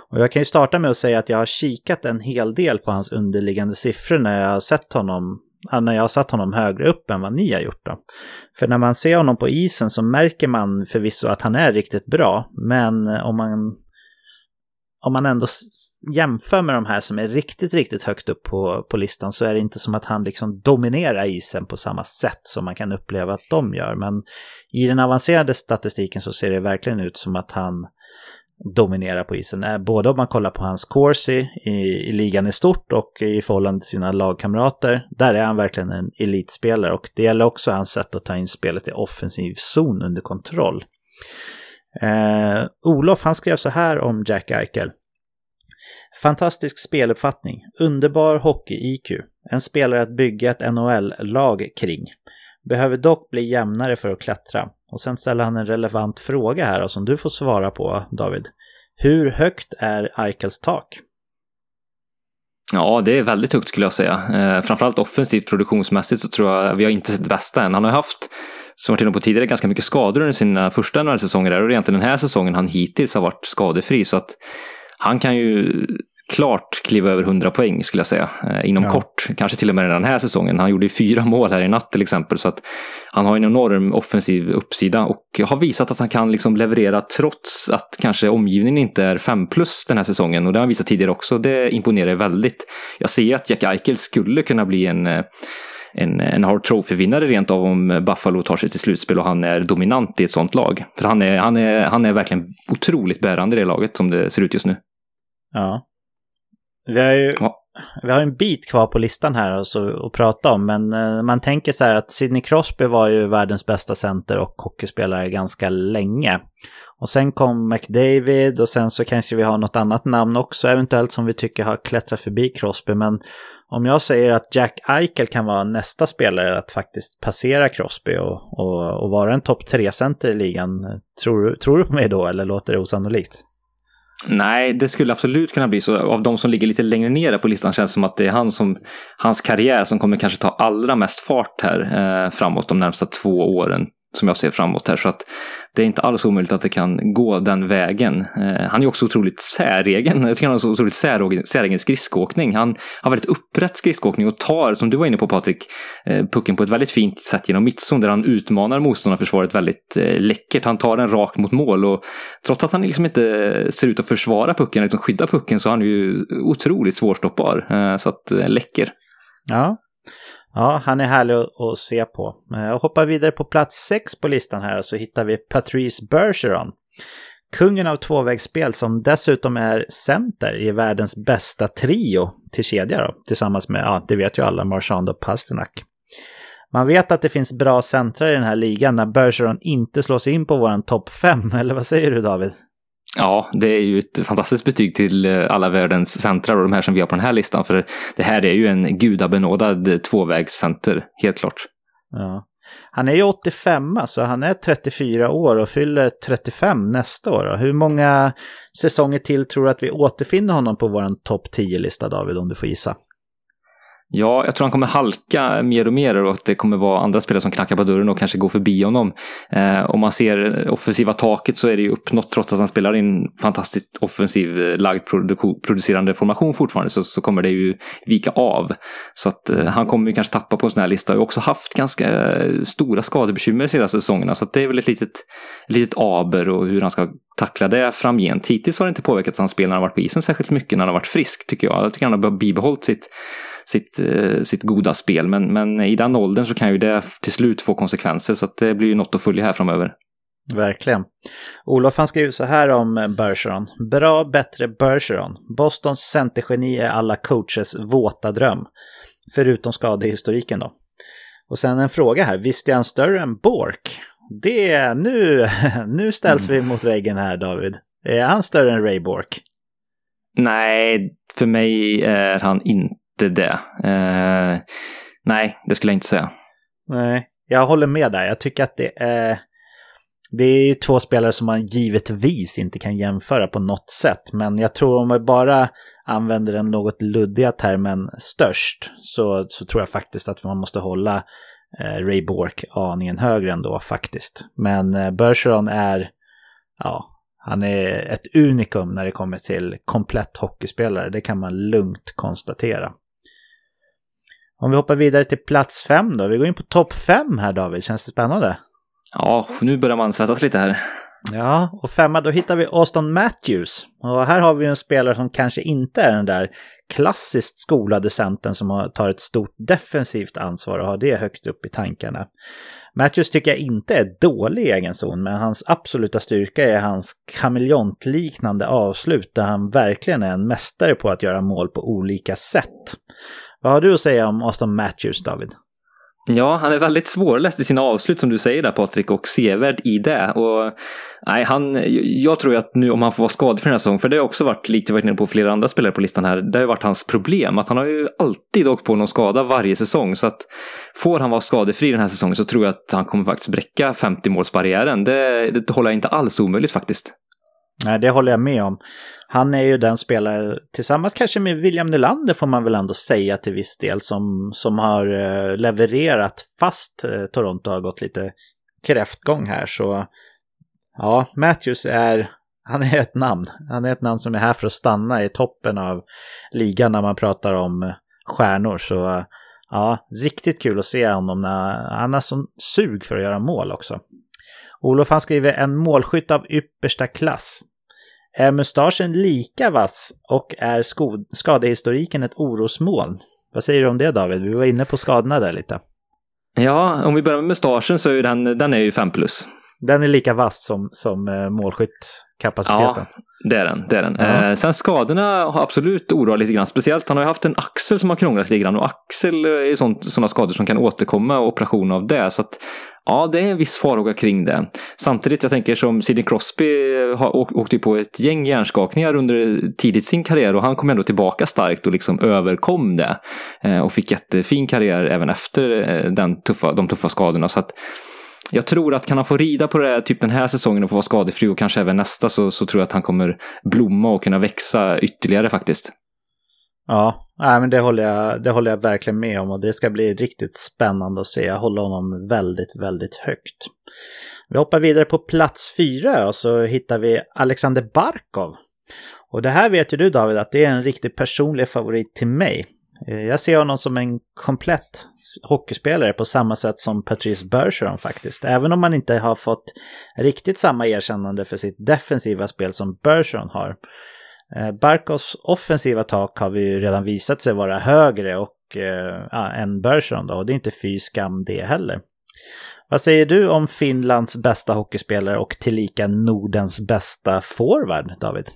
Och jag kan ju starta med att säga att jag har kikat en hel del på hans underliggande siffror när jag har sett honom när jag har satt honom högre upp än vad ni har gjort. Då. För när man ser honom på isen så märker man förvisso att han är riktigt bra, men eh, om man, om man ändå jämför med de här som är riktigt, riktigt högt upp på, på listan så är det inte som att han liksom dominerar isen på samma sätt som man kan uppleva att de gör. Men i den avancerade statistiken så ser det verkligen ut som att han dominerar på isen. Eh, både om man kollar på hans corsi i, i ligan i stort och i förhållande till sina lagkamrater. Där är han verkligen en elitspelare och det gäller också hans sätt att ta in spelet i offensiv zon under kontroll. Eh, Olof han skrev så här om Jack Eichel. Fantastisk speluppfattning, underbar hockey-IQ, en spelare att bygga ett NHL-lag kring. Behöver dock bli jämnare för att klättra. Och sen ställer han en relevant fråga här som du får svara på, David. Hur högt är Eichels tak? Ja, det är väldigt högt skulle jag säga. Eh, framförallt offensivt produktionsmässigt så tror jag vi har inte sett bästa än. Han har haft, som varit inne på tidigare, ganska mycket skador under sina första NHL-säsonger där och det är egentligen den här säsongen han hittills har varit skadefri. Så att han kan ju klart kliva över 100 poäng skulle jag säga. Eh, inom ja. kort, kanske till och med den här säsongen. Han gjorde fyra mål här i natt till exempel. Så att han har en enorm offensiv uppsida och har visat att han kan liksom leverera trots att kanske omgivningen inte är 5 plus den här säsongen. Och det har han visat tidigare också. Det imponerar väldigt. Jag ser att Jack Eichel skulle kunna bli en eh, en, en Hard Trophy-vinnare rent av om Buffalo tar sig till slutspel och han är dominant i ett sånt lag. För han är, han är, han är verkligen otroligt bärande i det laget som det ser ut just nu. Ja, vi har ju ja. vi har en bit kvar på listan här alltså att prata om, men eh, man tänker så här att Sidney Crosby var ju världens bästa center och hockeyspelare ganska länge. Och sen kom McDavid och sen så kanske vi har något annat namn också eventuellt som vi tycker har klättrat förbi Crosby. Men om jag säger att Jack Eichel kan vara nästa spelare att faktiskt passera Crosby och, och, och vara en topp tre-center i ligan, tror, tror du på mig då eller låter det osannolikt? Nej, det skulle absolut kunna bli så. Av de som ligger lite längre ner på listan känns det som att det är han som, hans karriär som kommer kanske ta allra mest fart här eh, framåt de närmsta två åren som jag ser framåt här. Så att det är inte alls omöjligt att det kan gå den vägen. Eh, han är också otroligt säregen. Jag tycker han har så otroligt säregen, säregen skridskoåkning. Han har väldigt upprätt skridskoåkning och tar, som du var inne på Patrik, eh, pucken på ett väldigt fint sätt genom mittzon där han utmanar motståndarförsvaret väldigt eh, läckert. Han tar den rakt mot mål och trots att han liksom inte ser ut att försvara pucken, utan skydda pucken, så är han ju otroligt svårstoppbar. Eh, så att, eh, läcker. Ja, Ja, han är härlig att se på. Eh, jag hoppar vidare på plats 6 på listan här så hittar vi Patrice Bergeron. Kungen av tvåvägsspel som dessutom är center i världens bästa trio till kedja då, tillsammans med, ja, det vet ju alla, Marchand och Pasternak. Man vet att det finns bra centrar i den här ligan när Bergeron inte slås in på våran topp 5, (laughs) eller vad säger du David? Ja, det är ju ett fantastiskt betyg till eh, alla världens centrar och de här som vi har på den här listan. För det här är ju en gudabenådad tvåvägscenter, helt klart. Ja. Han är ju 85, så han är 34 år och fyller 35 nästa år. Hur många säsonger till tror du att vi återfinner honom på vår topp 10-lista, David, om du får gissa? Ja, jag tror han kommer halka mer och mer och att det kommer vara andra spelare som knackar på dörren och kanske går förbi honom. Eh, om man ser offensiva taket så är det ju uppnått trots att han spelar i en fantastiskt offensiv lagd producerande formation fortfarande så, så kommer det ju vika av. Så att eh, han kommer ju kanske tappa på en sån här lista. Han har också haft ganska eh, stora skadebekymmer de senaste säsongerna så att det är väl ett litet, litet aber och hur han ska tackla det framgent. Hittills har det inte påverkat hans spel när han varit på isen särskilt mycket när han har varit frisk tycker jag. Jag tycker han har bibehållit sitt sitt, eh, sitt goda spel. Men, men i den åldern så kan ju det till slut få konsekvenser så att det blir ju något att följa här framöver. Verkligen. Olof han skriver så här om Bergeron. Bra, bättre Bergeron. Bostons centergeni är alla coaches våta dröm. Förutom skadehistoriken då. Och sen en fråga här, visst är han större än Bork? Det, nu, (laughs) nu ställs mm. vi mot väggen här David. Är han större än Ray Bork? Nej, för mig är han inte inte det. Eh, nej, det skulle jag inte säga. Nej, jag håller med där. Jag tycker att det är... Det är ju två spelare som man givetvis inte kan jämföra på något sätt. Men jag tror om man bara använder den något luddiga termen störst så, så tror jag faktiskt att man måste hålla eh, Ray Bork aningen högre ändå faktiskt. Men eh, Bergeron är, ja, han är ett unikum när det kommer till komplett hockeyspelare. Det kan man lugnt konstatera. Om vi hoppar vidare till plats fem då. Vi går in på topp fem här David. Känns det spännande? Ja, nu börjar man svettas lite här. Ja, och femma då hittar vi Austin Matthews. Och här har vi en spelare som kanske inte är den där klassiskt skolade centern som tar ett stort defensivt ansvar och har det högt upp i tankarna. Matthews tycker jag inte är dålig i egen zon, men hans absoluta styrka är hans kameleontliknande avslut där han verkligen är en mästare på att göra mål på olika sätt. Vad har du att säga om Austin Matthews, David? Ja, han är väldigt svårläst i sina avslut som du säger där Patrik och sevärd i det. Och, nej, han, jag tror ju att nu om han får vara skadefri den här säsongen, för det har också varit, likt jag varit inne på flera andra spelare på listan här, det har ju varit hans problem. Att han har ju alltid åkt på någon skada varje säsong. Så att får han vara skadefri den här säsongen så tror jag att han kommer faktiskt bräcka 50-målsbarriären. Det, det håller jag inte alls omöjligt faktiskt. Nej, det håller jag med om. Han är ju den spelare, tillsammans kanske med William Nylander får man väl ändå säga till viss del, som, som har eh, levererat fast eh, Toronto har gått lite kräftgång här. Så ja, Matthews är, han är ett namn. Han är ett namn som är här för att stanna i toppen av ligan när man pratar om eh, stjärnor. Så ja, riktigt kul att se honom när han har sån sug för att göra mål också. Olof han skriver en målskytt av yppersta klass. Är mustaschen lika vass och är skadehistoriken ett orosmoln? Vad säger du om det David? Vi var inne på skadorna där lite. Ja, om vi börjar med mustaschen så är den, den är ju 5 plus. Den är lika vass som, som eh, målskyttkapaciteten. Ja, det är den. Det är den. Ja. Eh, sen skadorna har absolut oroat lite grann. Speciellt han har ju haft en axel som har krånglat lite grann och axel är sådana skador som kan återkomma och operation av det. Så att Ja, det är en viss farhåga kring det. Samtidigt, jag tänker som Sidney Crosby har åkt på ett gäng hjärnskakningar under tidigt sin karriär och han kom ändå tillbaka starkt och liksom överkom det. Eh, och fick jättefin karriär även efter eh, den tuffa, de tuffa skadorna. Så att jag tror att kan han få rida på det här typ den här säsongen och få vara skadefri och kanske även nästa så, så tror jag att han kommer blomma och kunna växa ytterligare faktiskt. Ja, nej, men det håller, jag, det håller jag verkligen med om och det ska bli riktigt spännande att se. Jag håller honom väldigt, väldigt högt. Vi hoppar vidare på plats fyra och så hittar vi Alexander Barkov. Och det här vet ju du David att det är en riktigt personlig favorit till mig. Eh, jag ser honom som en komplett hockeyspelare på samma sätt som Patrice Bergeron faktiskt. Även om han inte har fått riktigt samma erkännande för sitt defensiva spel som Bergeron har. Eh, Barkovs offensiva tak har vi ju redan visat sig vara högre och, äh, än Bergeron då, och det är inte fy skam det heller. Vad säger du om Finlands bästa hockeyspelare och tillika Nordens bästa forward, David?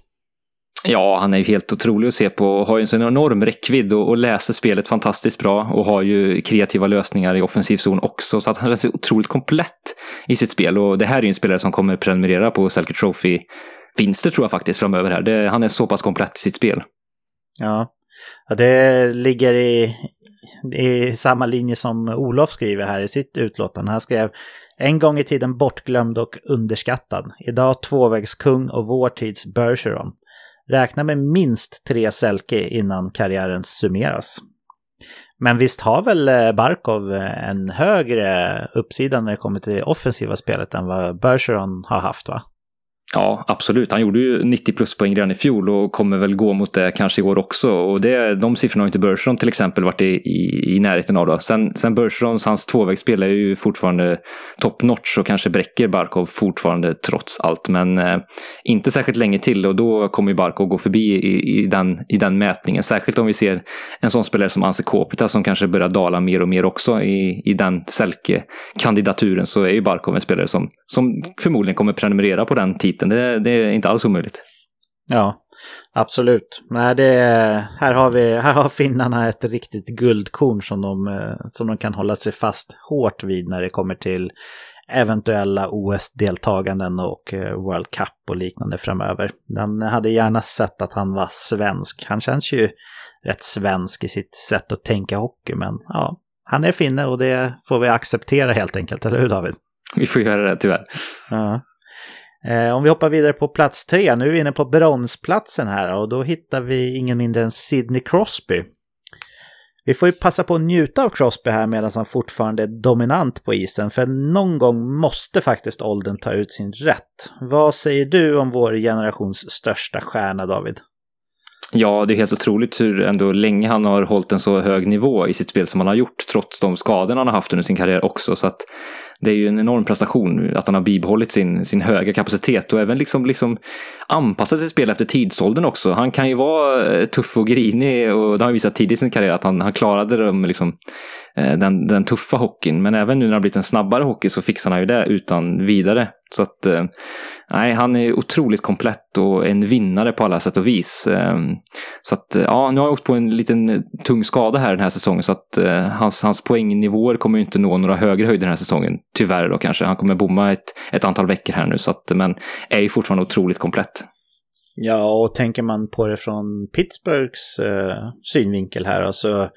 Ja, han är ju helt otrolig att se på och har ju en sån enorm räckvidd och, och läser spelet fantastiskt bra och har ju kreativa lösningar i offensiv zon också. Så att han är så otroligt komplett i sitt spel och det här är ju en spelare som kommer prenumerera på Selke Trophy vinster tror jag faktiskt framöver här. Det, han är så pass komplett i sitt spel. Ja, ja det ligger i, i samma linje som Olof skriver här i sitt utlåtande. Han skrev en gång i tiden bortglömd och underskattad. Idag tvåvägskung och vår tids Bergeron. Räkna med minst tre Selke innan karriären summeras. Men visst har väl eh, Barkov eh, en högre uppsida när det kommer till det offensiva spelet än vad Bergeron har haft va? Ja, absolut. Han gjorde ju 90 pluspoäng redan i fjol och kommer väl gå mot det kanske i år också. Och det, de siffrorna har inte Bergeron till exempel varit i, i, i närheten av. Då. Sen, sen Bergerons, hans tvåvägsspel är ju fortfarande top notch och kanske bräcker Barkov fortfarande trots allt. Men eh, inte särskilt länge till och då kommer ju Barkov gå förbi i, i, den, i den mätningen. Särskilt om vi ser en sån spelare som Anse Kopita som kanske börjar dala mer och mer också i, i den Selke-kandidaturen så är ju Barkov en spelare som, som förmodligen kommer prenumerera på den titeln det, det är inte alls omöjligt. Ja, absolut. Nej, det, här, har vi, här har finnarna ett riktigt guldkorn som de, eh, som de kan hålla sig fast hårt vid när det kommer till eventuella OS-deltaganden och eh, World Cup och liknande framöver. Den hade gärna sett att han var svensk. Han känns ju rätt svensk i sitt sätt att tänka hockey, men ja, han är finne och det får vi acceptera helt enkelt, eller hur David? Vi får göra det tyvärr. Ja. Eh, om vi hoppar vidare på plats tre, nu är vi inne på bronsplatsen här och då hittar vi ingen mindre än Sidney Crosby. Vi får ju passa på att njuta av Crosby här medan han fortfarande är dominant på isen, för någon gång måste faktiskt åldern ta ut sin rätt. Vad säger du om vår generations största stjärna, David? Ja, det är helt otroligt hur ändå länge han har hållit en så hög nivå i sitt spel som han har gjort, trots de skador han har haft under sin karriär också. Så att det är ju en enorm prestation att han har bibehållit sin, sin höga kapacitet och även liksom, liksom anpassat sitt spel efter tidsåldern också. Han kan ju vara eh, tuff och grinig och det har han visat tidigt i sin karriär att han, han klarade dem liksom, eh, den, den tuffa hockeyn. Men även nu när det har blivit en snabbare hockey så fixar han ju det utan vidare. Så att, eh, nej, han är otroligt komplett och en vinnare på alla sätt och vis. Ehm, så att, ja, nu har jag åkt på en liten tung skada här den här säsongen så att hans, hans poängnivåer kommer ju inte nå några högre höjder den här säsongen. Tyvärr då kanske. Han kommer bomma ett, ett antal veckor här nu, så att, men är ju fortfarande otroligt komplett. Ja, och tänker man på det från Pittsburghs eh, synvinkel här, alltså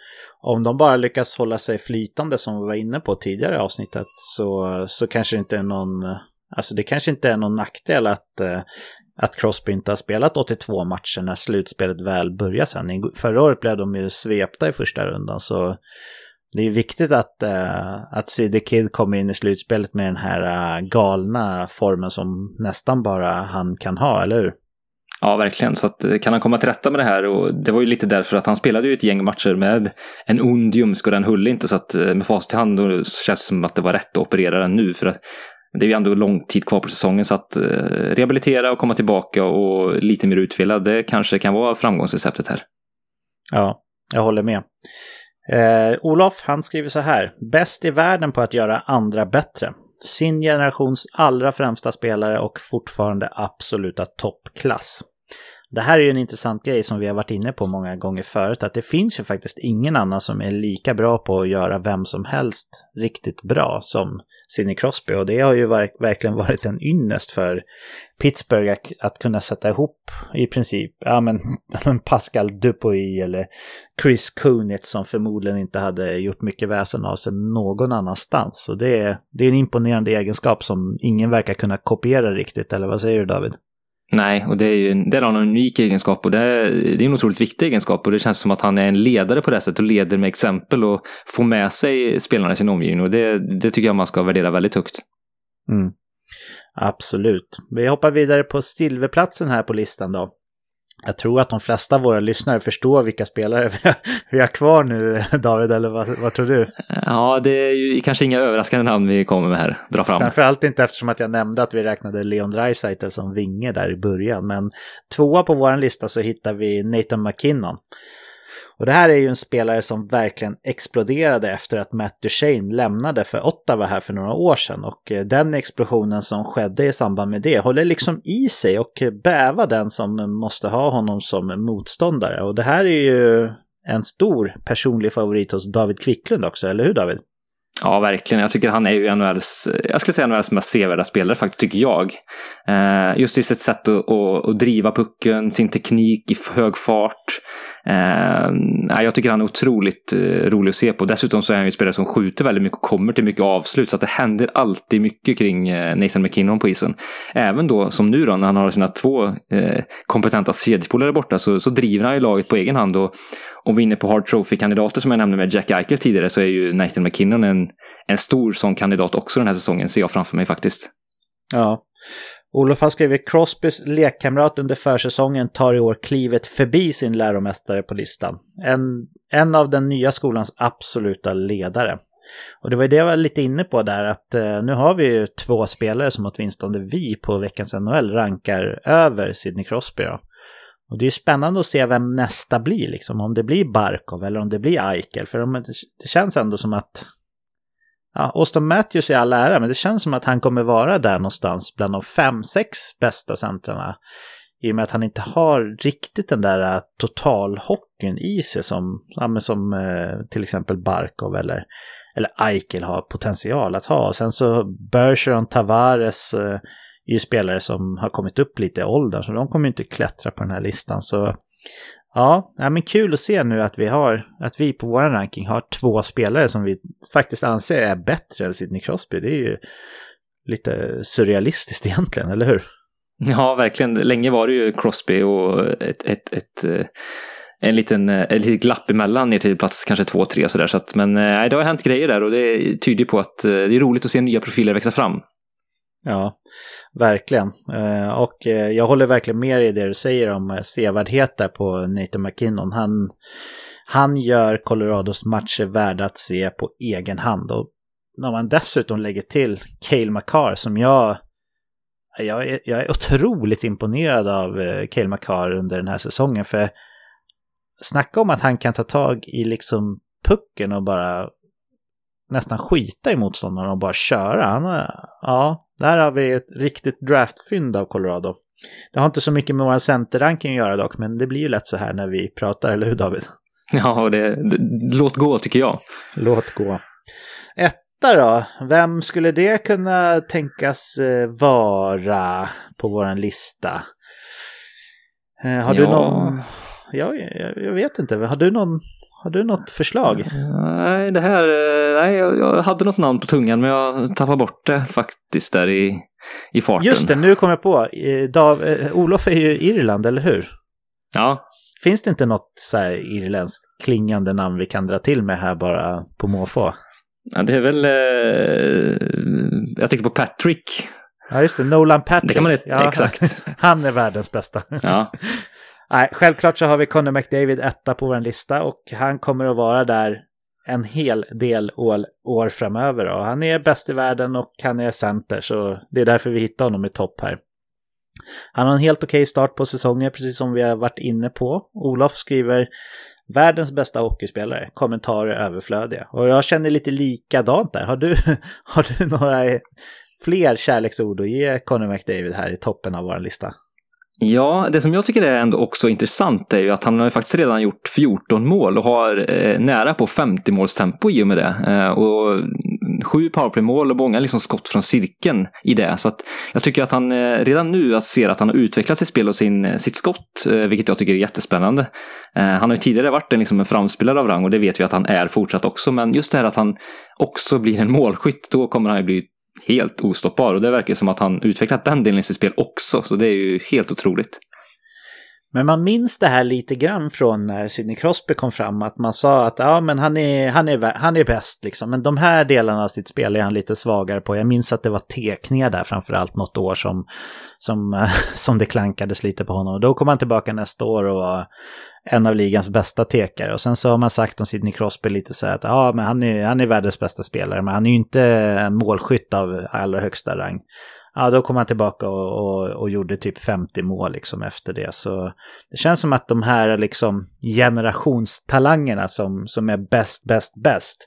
om de bara lyckas hålla sig flytande som vi var inne på tidigare i avsnittet så, så kanske det inte är någon, alltså det kanske inte är någon nackdel att, eh, att Crosby inte har spelat 82 matcher när slutspelet väl börjar sen. Förra året blev de ju svepta i första rundan, så det är viktigt att, uh, att CD Kid kommer in i slutspelet med den här uh, galna formen som nästan bara han kan ha, eller hur? Ja, verkligen. Så att, eh, kan han komma till rätta med det här och det var ju lite därför att han spelade ju ett gäng matcher med en ond ljumsk och den höll inte så att med fast i hand känns det som att det var rätt att operera den nu för att det är ju ändå lång tid kvar på säsongen så att rehabilitera och komma tillbaka och lite mer utvilad det kanske kan vara framgångsreceptet här. Ja, jag håller med. Eh, Olof, han skriver så här. Bäst i världen på att göra andra bättre. Sin generations allra främsta spelare och fortfarande absoluta toppklass. Det här är ju en intressant grej som vi har varit inne på många gånger förut, att det finns ju faktiskt ingen annan som är lika bra på att göra vem som helst riktigt bra som Sidney Crosby. Och det har ju verkligen (laughs) varit en ynnest för Pittsburgh att, att kunna sätta ihop i princip, ja (laughs) men Pascal Dupuy eller Chris Kunitz som förmodligen inte hade gjort mycket väsen av sig någon annanstans. Och det är, det är en imponerande egenskap som ingen verkar kunna kopiera riktigt, eller vad säger du David? Nej, och det är ju det är en unik egenskap och det är, det är en otroligt viktig egenskap och det känns som att han är en ledare på det sättet och leder med exempel och får med sig spelarna i sin omgivning och det, det tycker jag man ska värdera väldigt högt. Mm. Absolut. Vi hoppar vidare på silverplatsen här på listan då. Jag tror att de flesta av våra lyssnare förstår vilka spelare (laughs) vi har kvar nu, David, eller vad, vad, tror du? Ja, det är ju kanske inga överraskande namn vi kommer med här, dra fram. Framförallt inte eftersom att jag nämnde att vi räknade Leon Draisaitl som vinge där i början, men tvåa på vår lista så hittar vi Nathan McKinnon. Och det här är ju en spelare som verkligen exploderade efter att Matt Duchene lämnade för Ottawa här för några år sedan. Och eh, den explosionen som skedde i samband med det håller liksom i sig och bävar den som måste ha honom som motståndare. Och det här är ju en stor personlig favorit hos David Quicklund också, eller hur David? Ja, verkligen. Jag tycker han är ju NHLs, jag skulle säga NHLs mest sevärda spelare faktiskt, tycker jag. Eh, just i sitt sätt att, att, att, driva pucken, sin teknik i hög fart. Eh, jag tycker han är otroligt eh, rolig att se på. Dessutom så är han ju en spelare som skjuter väldigt mycket och kommer till mycket avslut. Så att det händer alltid mycket kring eh, Nathan McKinnon på isen. Även då, som nu då, när han har sina två eh, kompetenta kedjepolare borta, så, så driver han ju laget på egen hand. Och om vi är inne på Hard Trophy-kandidater som jag nämnde med Jack Eichel tidigare, så är ju Nathan McKinnon en, en stor sån kandidat också den här säsongen, ser jag framför mig faktiskt. Ja. Olof har skrivit Crosbys lekkamrat under försäsongen tar i år klivet förbi sin läromästare på listan. En, en av den nya skolans absoluta ledare. Och det var det jag var lite inne på där, att eh, nu har vi ju två spelare som åtminstone vi på veckans NHL rankar över Sidney Crosby. Då. Och det är spännande att se vem nästa blir, liksom. om det blir Barkov eller om det blir Eichel. För det känns ändå som att ja, Austin Matthews i all ära, men det känns som att han kommer vara där någonstans bland de fem, sex bästa centrarna. I och med att han inte har riktigt den där äh, totalhockeyn i sig som, ja, som eh, till exempel Barkov eller, eller Eichel har potential att ha. Sen så Bergeron, Tavares eh, är ju spelare som har kommit upp lite i åldern, så de kommer inte klättra på den här listan. Så Ja, men kul att se nu att vi har, att vi på vår ranking har två spelare som vi faktiskt anser är bättre än Sidney Crosby. Det är ju lite surrealistiskt egentligen, eller hur? Ja, verkligen. Länge var det ju Crosby och ett, ett, ett, eh, en liten, ett litet glapp emellan ner till plats kanske två, tre sådär. Så att, men eh, nej, det har hänt grejer där och det tyder på att eh, det är roligt att se nya profiler växa fram. Ja, verkligen. Eh, och eh, jag håller verkligen med i det du säger om sevärdheter sevärdhet där på Nathan McKinnon. Han, han gör Colorados matcher värda att se på egen hand. Och när man dessutom lägger till Cale McCarr som jag... Jag är, jag är otroligt imponerad av eh, Cale McCarr under den här säsongen. För snacka om att han kan ta tag i liksom pucken och bara nästan skita i motståndaren och bara köra. Han, ja, där har vi ett riktigt draftfynd av Colorado. Det har inte så mycket med vår centerranking att göra dock, men det blir ju lätt så här när vi pratar, eller hur David? (laughs) Ja, det, det, låt gå tycker jag. Låt gå. Etta då, vem skulle det kunna tänkas eh, vara på vår lista? Eh, har ja. du någon... Ja, jag, jag vet inte, har du någon har du något förslag? Nej, det här... Eh, nej, jag hade något namn på tungan men jag tappade bort det faktiskt där i, i farten. Just det, nu kom jag på. Dav, eh, Olof är ju Irland, eller hur? Ja. Finns det inte något så här irländskt klingande namn vi kan dra till med här bara på måfå? Ja, det är väl... Eh, jag tänker på Patrick. Ja, just det. Nolan Patrick. Det kan man, ja, exakt. (laughs) Han är världens bästa. Ja. (laughs) Nej, självklart så har vi Conor McDavid etta på vår lista och han kommer att vara där en hel del år, år framöver. Och han är bäst i världen och han är center, så det är därför vi hittar honom i topp här. Han har en helt okej okay start på säsongen, precis som vi har varit inne på. Olof skriver världens bästa hockeyspelare, kommentarer överflödiga. Och jag känner lite likadant där. Har du, (laughs) har du några fler kärleksord att ge Conor McDavid här i toppen av vår lista? Ja, det som jag tycker är ändå också intressant är ju att han har ju faktiskt redan gjort 14 mål och har eh, nära på 50 målstempo i och med det. Eh, och sju powerplaymål och många liksom skott från cirkeln i det. Så att jag tycker att han eh, redan nu ser att han har utvecklat sitt spel och sin, eh, sitt skott, eh, vilket jag tycker är jättespännande. Eh, han har ju tidigare varit en, liksom en framspelare av rang och det vet vi att han är fortsatt också. Men just det här att han också blir en målskytt, då kommer han ju bli helt ostoppbar. Och det verkar som att han utvecklat den delen i sitt spel också. Så det är ju helt otroligt. Men man minns det här lite grann från när Sidney Crosby kom fram, att man sa att ja, men han är, han är, han är bäst liksom. Men de här delarna av sitt spel är han lite svagare på. Jag minns att det var tekningar där framförallt något år som, som, (laughs) som det klankades lite på honom. Och då kom han tillbaka nästa år och var en av ligans bästa tekare. Och sen så har man sagt om Sidney Crosby lite så här att ja, men han är, han är världens bästa spelare, men han är ju inte målskytt av allra högsta rang. Ja, då kom han tillbaka och, och, och, gjorde typ 50 mål liksom efter det. Så det känns som att de här liksom generationstalangerna som, som är bäst, bäst, bäst,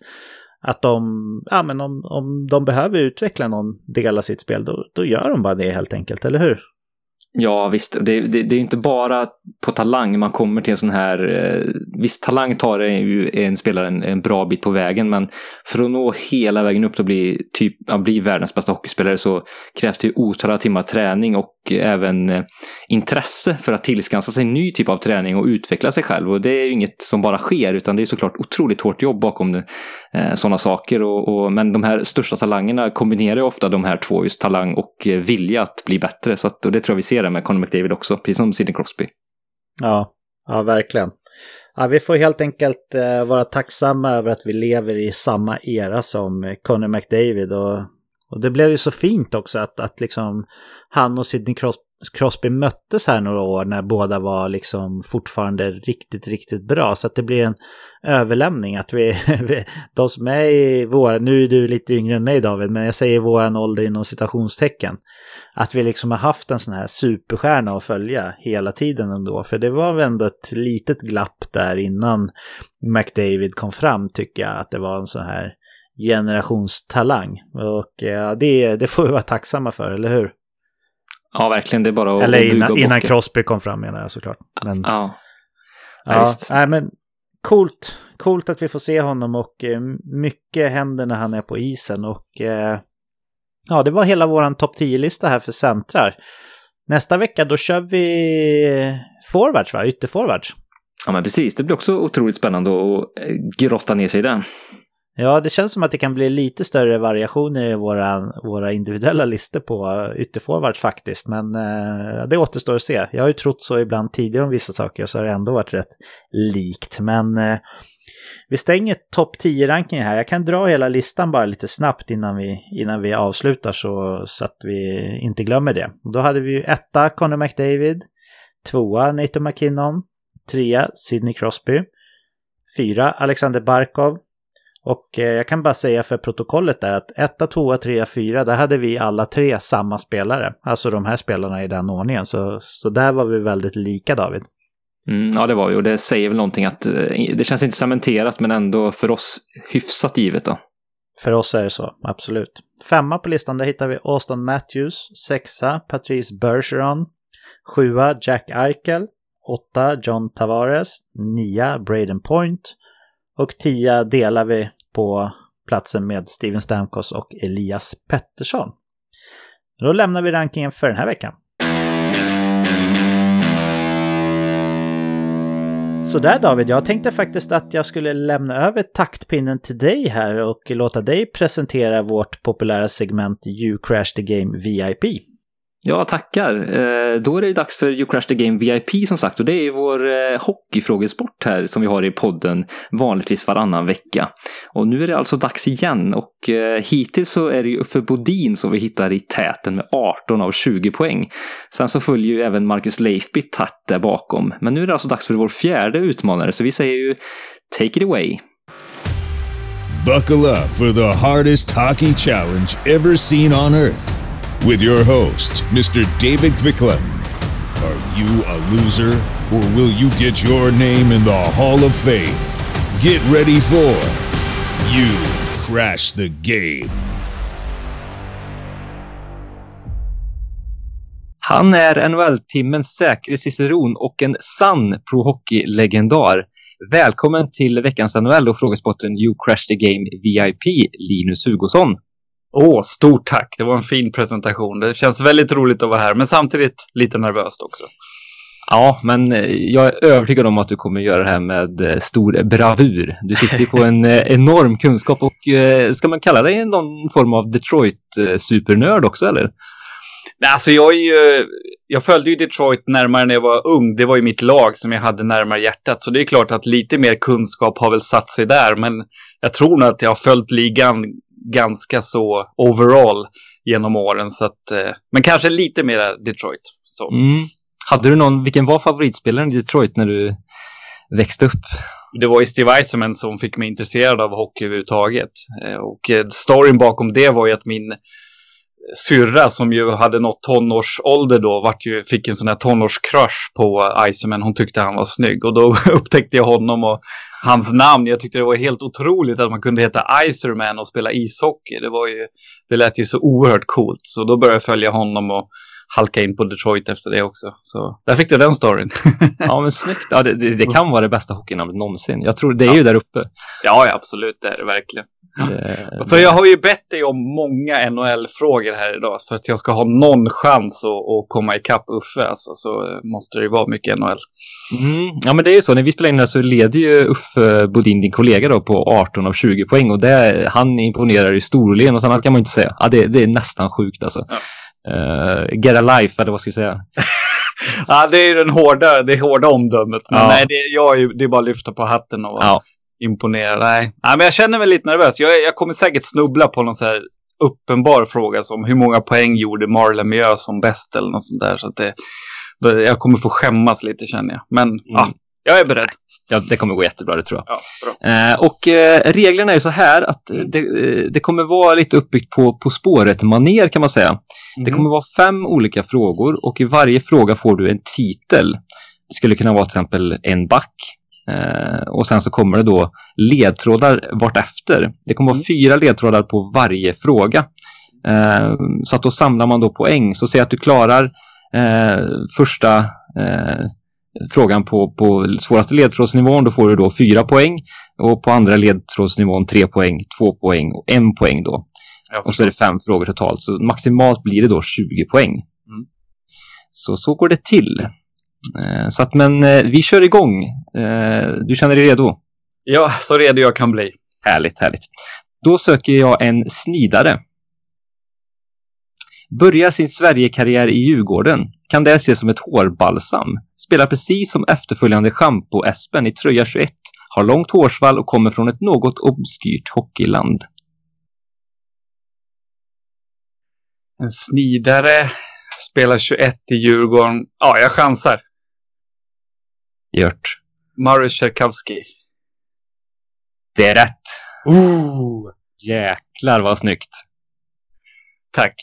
att de, ja men om, om de behöver utveckla någon del av sitt spel, då, då gör de bara det helt enkelt, eller hur? Ja, visst. Det, det, det är inte bara på talang man kommer till en sån här... Eh, visst, talang tar ju en spelare en, en, bra bit på vägen, men för att nå hela vägen upp till att bli, typ, att bli världens bästa hockeyspelare så krävs det otaliga timmar träning och och även eh, intresse för att tillskansa sig en ny typ av träning och utveckla sig själv. Och det är ju inget som bara sker, utan det är såklart otroligt hårt jobb bakom det, eh, sådana saker. Och, och, men de här största talangerna kombinerar ju ofta de här två, just talang och eh, vilja att bli bättre. Så att, och det tror jag vi ser det med Conor McDavid också, precis som Sidney Crosby. Ja, ja verkligen. Ja, vi får helt enkelt eh, vara tacksamma över att vi lever i samma era som Conor McDavid. Och, och det blev ju så fint också att, att liksom han och Sidney Crosby Crosby möttes här några år när båda var liksom fortfarande riktigt, riktigt bra. Så att det blir en överlämning att (laughs) vi, de som är i vår, nu är du lite yngre än mig David, men jag säger våran ålder inom citationstecken. Att vi liksom har haft en sån här superstjärna att följa hela tiden ändå. För det var väl ändå ett litet glapp där innan McDavid kom fram tycker jag. Att det var en sån här generationstalang. Och ja, det, det får vi vara tacksamma för, eller hur? Ja, verkligen. Det är bara att Eller innan, innan Crosby kom fram menar jag såklart. Men, ja. Ja, ja nej, men coolt. Coolt att vi får se honom och eh, mycket händer när han är på isen. Och eh, ja, det var hela vår topp 10-lista här för centrar. Nästa vecka då kör vi forwards, va? Ytterforwards. Ja, men precis. Det blir också otroligt spännande att eh, grotta ner sig i den. Ja, det känns som att det kan bli lite större variationer i våra, våra individuella listor på ytterforwards faktiskt. Men eh, det återstår att se. Jag har ju trott så ibland tidigare om vissa saker så har det ändå varit rätt likt. Men eh, vi stänger topp 10-rankingen här. Jag kan dra hela listan bara lite snabbt innan vi, innan vi avslutar så, så att vi inte glömmer det. Då hade vi ju etta Conor McDavid, tvåa Nathan McKinnon, trea Sidney Crosby, fyra Alexander Barkov, och eh, jag kan bara säga för protokollet där att 1, 2, 3, 4, där hade vi alla tre samma spelare. Alltså de här spelarna i den ordningen. Så, så där var vi väldigt lika David. Mm, ja, det var vi och det säger väl någonting att eh, det känns inte cementerat men ändå för oss hyfsat givet då. För oss är det så, absolut. Femma på listan, där hittar vi Austin Matthews. Sexa, Patrice Bergeron. Sjua, Jack Eichel. Åtta, John Tavares. Nia, Braden Point. Och 10 delar vi på platsen med Steven Stamkos och Elias Pettersson. Då lämnar vi rankingen för den här veckan. Sådär David, jag tänkte faktiskt att jag skulle lämna över taktpinnen till dig här och låta dig presentera vårt populära segment You Crash the Game VIP. Ja, tackar. Eh, då är det dags för You Crash the Game VIP som sagt och det är vår eh, hockeyfrågesport här som vi har i podden vanligtvis varannan vecka. Och nu är det alltså dags igen och eh, hittills så är det ju Uffe Bodin som vi hittar i täten med 18 av 20 poäng. Sen så följer ju även Marcus Leifby tätt där bakom. Men nu är det alltså dags för vår fjärde utmanare så vi säger ju Take it away. Buckle up for the hardest hockey challenge ever seen on earth with your host, Mr. David Quicklem. Are you a loser, or will you get your name in the Hall of Fame? Get ready for You Crash the Game. Han är NHL-timmens säkre ciceron och en sann pro hockey-legendar. Välkommen till veckans NHL och frågespotten You Crash the Game VIP, Linus Hugosson. Åh, stort tack. Det var en fin presentation. Det känns väldigt roligt att vara här, men samtidigt lite nervöst också. Ja, men eh, jag är övertygad om att du kommer göra det här med eh, stor bravur. Du sitter på en eh, (laughs) enorm kunskap och ska man kalla dig någon form av Detroit-supernörd också, eller? Nej, alltså jag är ju... Jag följde ju Detroit närmare när jag var ung. Det var ju mitt lag som jag hade närmare hjärtat. Så det är klart att lite mer kunskap har väl satt sig där. Men jag tror nog att jag har följt ligan ganska så overall genom åren. Så att, eh, men kanske lite mer Detroit. Så. Mm. Hade du någon, vilken var favoritspelaren i Detroit när du växte upp? Det var ju Steve Eisenman som fick mig intresserad av hockey överhuvudtaget. Eh, och eh, storyn bakom det var ju att min syrra som ju hade nått tonårsålder då vart ju, fick en sån här tonårscrush på Iceman. Hon tyckte han var snygg och då (laughs) upptäckte jag honom och hans namn. Jag tyckte det var helt otroligt att man kunde heta Icerman och spela ishockey. Det var ju, det lät ju så oerhört coolt. Så då började jag följa honom och halka in på Detroit efter det också. Så där fick du den storyn. (laughs) ja, men snyggt. Ja, det, det, det kan vara det bästa hockeynamnet någonsin. Jag tror det är ja. ju där uppe. Ja, ja, absolut. Det är det verkligen. Det... Så jag har ju bett dig om många NHL-frågor här idag. För att jag ska ha någon chans att, att komma ikapp Uffe. Alltså, så måste det ju vara mycket NHL. Mm. Ja, men det är ju så. När vi spelar in här så leder ju Uffe Bodin, din kollega, då, på 18 av 20 poäng. Och det, han imponerar i storlen. Och annat kan man inte säga. Ja, det, det är nästan sjukt alltså. Ja. Uh, get a life, eller vad ska vi säga? (laughs) ja, det är ju den hårda, det hårda omdömet. Men ja. nej, det, jag, det är bara att lyfta på hatten och ja. Imponera. Nej. nej, men jag känner mig lite nervös. Jag, jag kommer säkert snubbla på någon så här uppenbar fråga som hur många poäng gjorde Marlon Mieux som bäst eller något sånt där. Så att det, jag kommer få skämmas lite känner jag. Men mm. ja, jag är beredd. Ja, det kommer gå jättebra, det tror jag. Ja, eh, och eh, reglerna är så här att det, eh, det kommer vara lite uppbyggt på På spåret-maner kan man säga. Mm. Det kommer vara fem olika frågor och i varje fråga får du en titel. Det skulle kunna vara till exempel en back. Eh, och sen så kommer det då ledtrådar vartefter. Det kommer vara mm. fyra ledtrådar på varje fråga. Eh, så att då samlar man då poäng. Så säg att du klarar eh, första frågan på, på svåraste ledtrådsnivån, då får du då fyra poäng. Och på andra ledtrådsnivån tre poäng, två poäng och en poäng då. Och så är det fem frågor totalt. Så maximalt blir det då 20 poäng. Mm. Så så går det till. Eh, så att men eh, vi kör igång. Eh, du känner dig redo? Ja, så redo jag kan bli. Härligt, härligt. Då söker jag en snidare. Börjar sin Sverigekarriär i Djurgården. Kan det ses som ett hårbalsam. Spelar precis som efterföljande Schampo-Espen i tröja 21. Har långt hårsvall och kommer från ett något obskyrt hockeyland. En snidare, spelar 21 i Djurgården. Ja, jag chansar. Gjort. Murray Tchaikovsky. Det är rätt. Ooh. Jäklar vad snyggt. Tack.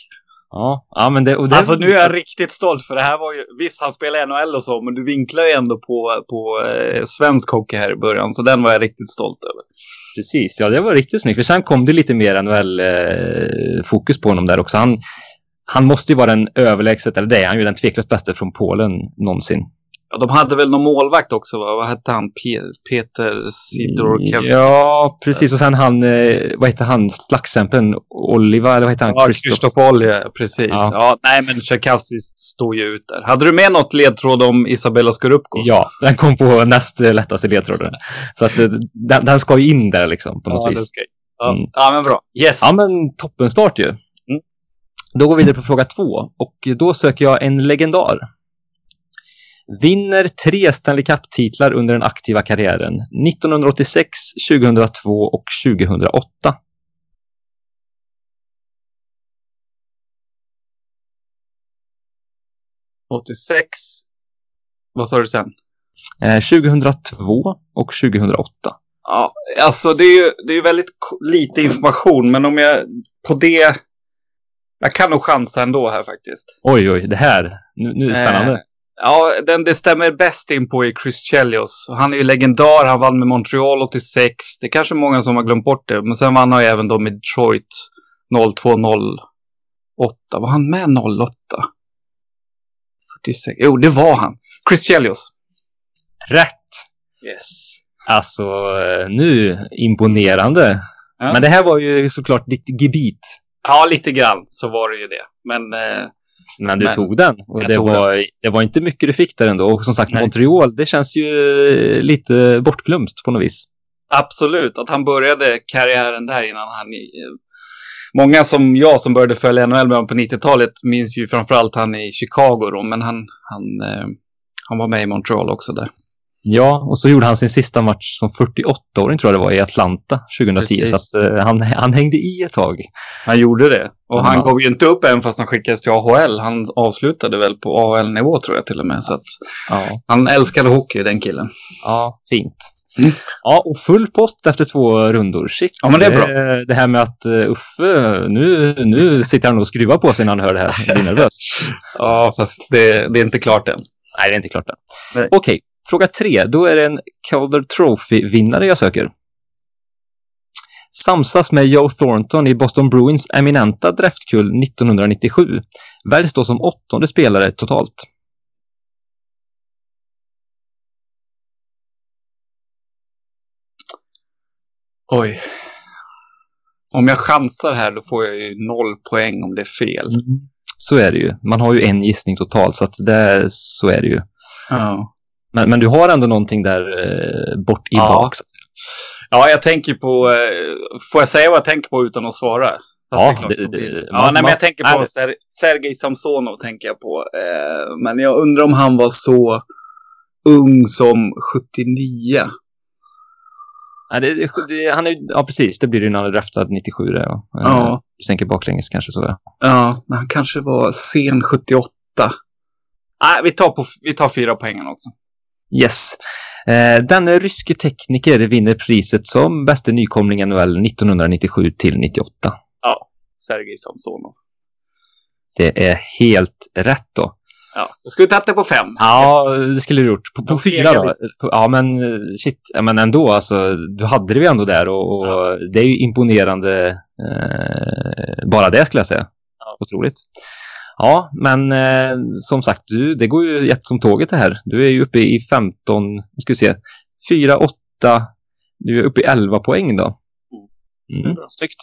Ja, ja men det, och det... Alltså nu är jag riktigt stolt för det här var ju, visst han spelar NHL och så, men du vinklar ju ändå på, på eh, svensk hockey här i början, så den var jag riktigt stolt över. Precis, ja det var riktigt snyggt, för sen kom det lite mer NHL-fokus eh, på honom där också. Han, han måste ju vara den överlägset, eller det är han ju, den tveklöst bästa från Polen någonsin. Ja, de hade väl någon målvakt också, va? vad hette han? P Peter Sidorkevski? Ja, precis. Och sen han, eh, vad heter han, slagskämpen? Oliva, eller vad heter han? Ja, Kristoff Olje, precis. Ja. ja. nej, men Tchaikovsky stod ju ut där. Hade du med något ledtråd om Isabella Skorupko? Ja, den kom på näst lättaste ledtråden. Så att eh, den, den ska ju in där liksom, på något ja, vis. Ja. Mm. ja, men bra. Yes. Ja, men toppen start ju. Mm. Då går vi vidare på fråga två. Och då söker jag en legendar. Vinner tre Stanley Cup-titlar under den aktiva karriären 1986, 2002 och 2008. ”86”. Vad sa du sen? Eh, 2002 och 2008. Ja, alltså det är ju det är väldigt lite information, men om jag på det... Jag kan nog chansa ändå här faktiskt. Oj, oj, det här. Nu, nu är det spännande. Eh, Ja, den det stämmer bäst in på är Chris Chelios. Han är ju legendar, han vann med Montreal 86. Det är kanske många som har glömt bort det, men sen vann han ju även då med Detroit 0208. Var han med 08? 46. Jo, det var han. Chris Chelios. Rätt! Yes. Alltså, eh, nu imponerande. Ja. Men det här var ju såklart ditt gebit. Ja, lite grann så var det ju det. Men eh, men du men, tog den. Och det var, den. det var inte mycket du fick där ändå. Och som sagt, Nej. Montreal, det känns ju lite bortglömt på något vis. Absolut, att han började karriären där innan han... Många som jag som började följa NHL med på 90-talet minns ju framförallt han i Chicago då, men han, han, eh, han var med i Montreal också där. Ja, och så gjorde han sin sista match som 48-åring tror jag det var i Atlanta 2010. Precis. Så att, uh, han, han hängde i ett tag. Han gjorde det. Och han gav ju inte upp även fast han skickades till AHL. Han avslutade väl på AHL-nivå tror jag till och med. Så att, ja. Han älskade hockey, den killen. Ja, fint. Mm. Ja, och full pott efter två rundor. Shit. Ja, men det är bra. Det, det här med att uh, Uffe, nu, nu sitter han och skruvar på sig när han hör det här. Han blir nervös. (laughs) ja, fast det, det, är inte klart än. Nej, det är inte klart än. Okej, okay. Fråga tre, då är det en Calder Trophy-vinnare jag söker. samsas med Joe Thornton i Boston Bruins eminenta draftkull 1997. Väljs då som åttonde spelare totalt. Oj. Om jag chansar här då får jag ju noll poäng om det är fel. Så är det ju. Man har ju en gissning totalt, så att det, så är det ju. Ja. Men, men du har ändå någonting där eh, bort i Ja. bak. Ja, jag tänker på... Eh, får jag säga vad jag tänker på utan att svara? Fast Ja, det- bild. det- ja man- nej, men jag tänker på det- Ser Sergej Samsonov. tänker jag på. Eh, men jag undrar om han var så ung som 79. Nej, det, det, det, han är, ja, precis. Det blir det ju när han är draftad 97. Det, ja. Eh, Ja. Du tänker baklänges kanske så. Ja. Ja, men han kanske var sen 78. Nej, vi tar, på, vi tar fyra poängen också. Yes. Eh, denne ryske tekniker vinner priset som bästa nykomling NHL 1997 till 98. Sergej Samsonov. Det är helt rätt då. Ja, jag skulle tagit det på fem. Ja, det skulle du gjort. På, på Ja, fyra då? ja, men shit. Ja, men ändå alltså. Du hade det ju ändå där och, och det är ju imponerande. Eh, bara det skulle jag säga. Ja. Otroligt. Ja, men eh, som sagt, du, det går ju jätt som tåget det här. Du är ju uppe i 15, nu ska vi se, 4, 8, du är uppe i 11 poäng då. Mm, snyggt.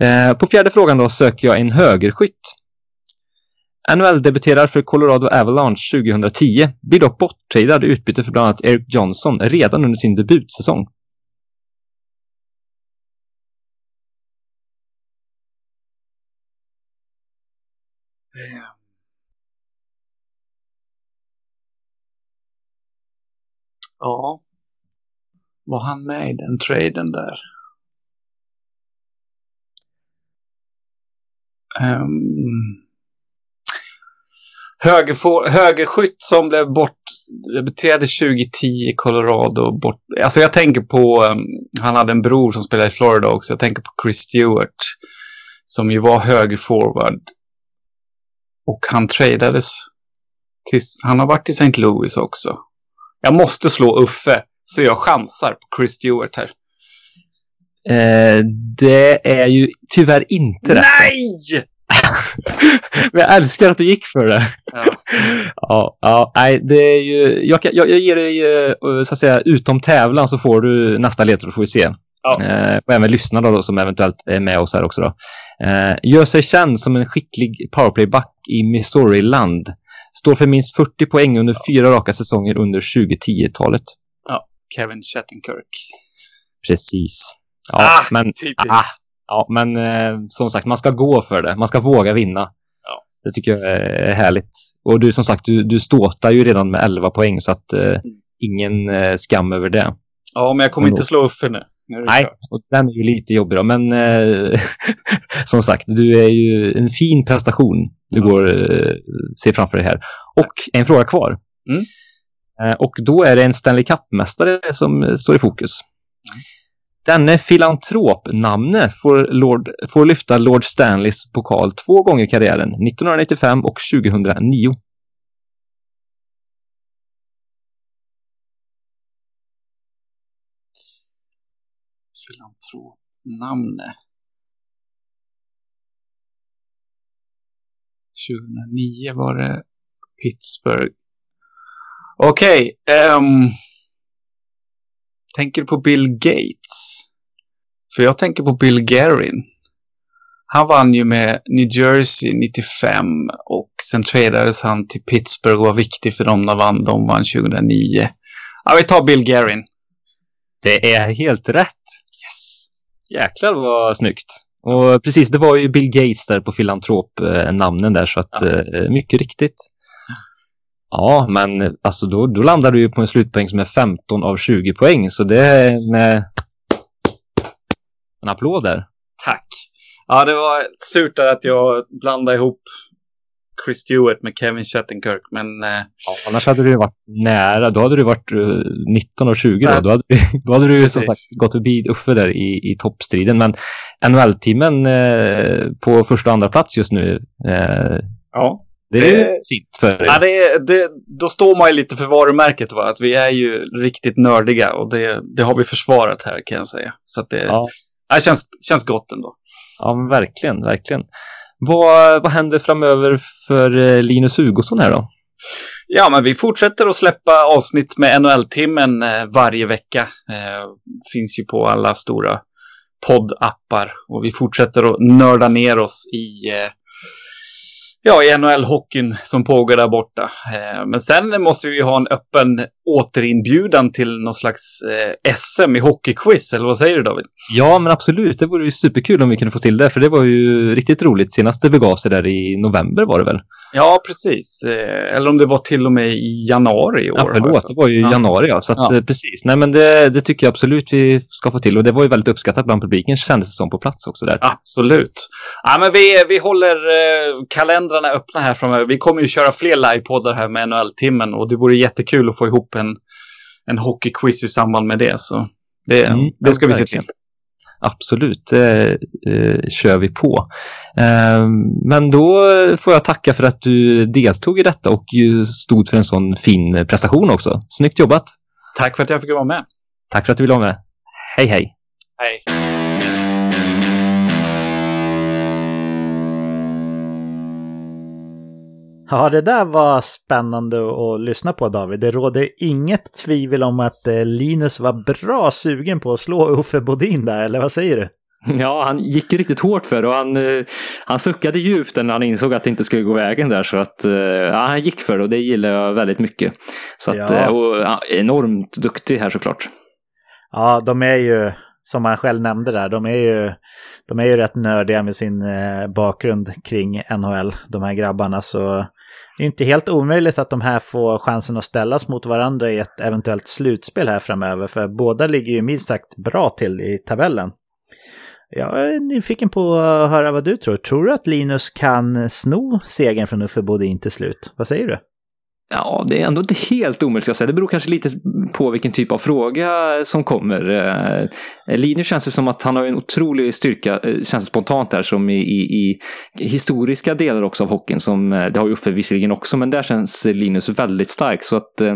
Eh, på fjärde frågan då söker jag en högerskytt. NHL debuterar för Colorado Avalanche 2010, blir dock borttradad i utbyte för bland annat Eric Johnson redan under sin debutsäsong. Ja. Var han med i den traden där? Ehm. Um, högerfå- högerskytt som blev bort, debuterade 2010 i Colorado. Bort, alltså jag tänker på, um, han hade en bror som spelade i Florida också. Jag tänker på Chris Stewart. Som ju var högerforward. Och han tradades. Tills, han har varit i St. Louis också. Jag måste slå Uffe. Så jag chansar på Chris Stewart här. Eh, det är ju tyvärr inte rätt. Nej! (laughs) Men jag älskar att du gick för det. Ja. (laughs) Ja, ja nej, det är ju... Jag, jag, jag ger dig, eh, så att säga, utom tävlan så får du nästa ledtråd får vi se. Ja. Eh, och även lyssnarna då, som eventuellt är med oss här också då. Eh, gör sig känd som en skicklig powerplayback i Missouri-land. Står för minst 40 poäng under fyra raka säsonger under 2010-talet. Kevin Shattenkirk. Precis. Ja, Ah, men, typiskt. ah, ja, men eh, som sagt, man ska gå för det. Man ska våga vinna. Ja. Det tycker jag är härligt. Och du som sagt, du, du ståtar ju redan med 11 poäng så att Mm. eh, ingen eh, skam över det. Ja, men jag kommer inte slå Uffe nu. Nej, och den är ju lite jobbig då, men eh, (laughs) som sagt, du är ju en fin prestation du Ja. går eh, ser framför dig här. Och en fråga kvar. Mm. Eh, och då är det en Stanley Cup-mästare som står i fokus. Mm. Denne filantrop-namne får, Lord, får lyfta Lord Stanleys pokal två gånger i karriären, 1995 och 2009. Tro, namnet. 2009 var det Pittsburgh. Okej. ehm, tänker du på Bill Gates? För jag tänker på Bill Guerin. Han vann ju med New Jersey 95 och sen tradades han till Pittsburgh och var viktig för dem när vann, de vann 2009. Ja, vi tar Bill Guerin. Det är helt rätt. Yes. Jäklar vad snyggt. Och precis, det var ju Bill Gates där på filantrop-namnen där, så att Ja. eh, mycket riktigt. Ja, men alltså då, då landar du ju på en slutpoäng som är 15 av 20 poäng, så det är med en applåd där. Tack. Ja, det var surt att jag blandade ihop Chris Stewart med Kevin Shattenkirk, men eh, Ja, annars hade du varit nära. Då hade du varit eh, 19 och 20 då. Då hade, du- (laughs) då hade du som sagt gått förbi Uffe där i, i toppstriden. Men NHL-teamen eh, på första och andra plats just nu, eh, ja. det är fint för dig. ja det, det, då står man ju lite för varumärket, va? Att vi är ju riktigt nördiga och det, det har vi försvarat här kan jag säga. Så det, Ja. det känns, känns gott ändå. Ja, verkligen, verkligen. Vad, vad händer framöver för eh, Linus Hugosson här då? Ja, men vi fortsätter att släppa avsnitt med NHL-timmen eh, varje vecka. Eh, finns ju på alla stora poddappar och vi fortsätter att nörda ner oss i eh, ja, i NHL-hockeyn som pågår där borta. Eh, men sen måste vi ju ha en öppen återinbjudan till någon slags eh, SM i hockeyquiz, eller vad säger du David? Ja, men absolut. Det vore ju superkul om vi kunde få till det, för det var ju riktigt roligt. Senast det begav sig där i november var det väl? Ja, precis. Eh, eller om det var till och med i januari i år. Ja, förlåt. Det var ju i Ja. januari, ja. Så att, Ja. eh, precis. Nej, men det, det tycker jag absolut vi ska få till. Och det var ju väldigt uppskattat bland publiken, kändes det som på plats också där. Absolut. Ja, men vi, vi håller eh, kalendrarna öppna här framöver. Vi kommer ju köra fler livepoddar här med NHL-timmen och det vore jättekul att få ihop en, en hockeyquiz i samband med det. Så det, Mm, det ska vi se till. Absolut, det eh, kör vi på. Eh, men då får jag tacka för att du deltog i detta och stod för en sån fin prestation också. Snyggt jobbat! Tack för att jag fick vara med. Tack för att du ville vara med. Hej hej! Hej. Ja, det där var spännande att lyssna på David. Det råder inget tvivel om att eh, Linus var bra sugen på att slå Uffe Bodin där, eller vad säger du? Ja, han gick ju riktigt hårt för det och han, eh, han suckade djupt när han insåg att det inte skulle gå vägen där. Så att, eh, ja, han gick för det och det gillar jag väldigt mycket. Så att, Ja. och, ja, enormt duktig här såklart. Ja, de är ju, som han själv nämnde där, de är ju, de är ju rätt nördiga med sin bakgrund kring NHL, de här grabbarna. Så det är inte helt omöjligt att de här får chansen att ställas mot varandra i ett eventuellt slutspel här framöver, för båda ligger ju minst sagt bra till i tabellen. Jag är nyfiken på att höra vad du tror. Tror du att Linus kan sno segern från Uffe Bodin till slut? Vad säger du? Ja, det är ändå inte helt omöjligt ska jag säga. Det beror kanske lite på vilken typ av fråga som kommer. Eh, Linus känns det som att han har en otrolig styrka, eh, känns det spontant där, som i, i, i historiska delar också av hockeyn. Som, eh, det har ju Uffe visserligen också, men där känns Linus väldigt stark. Så att eh,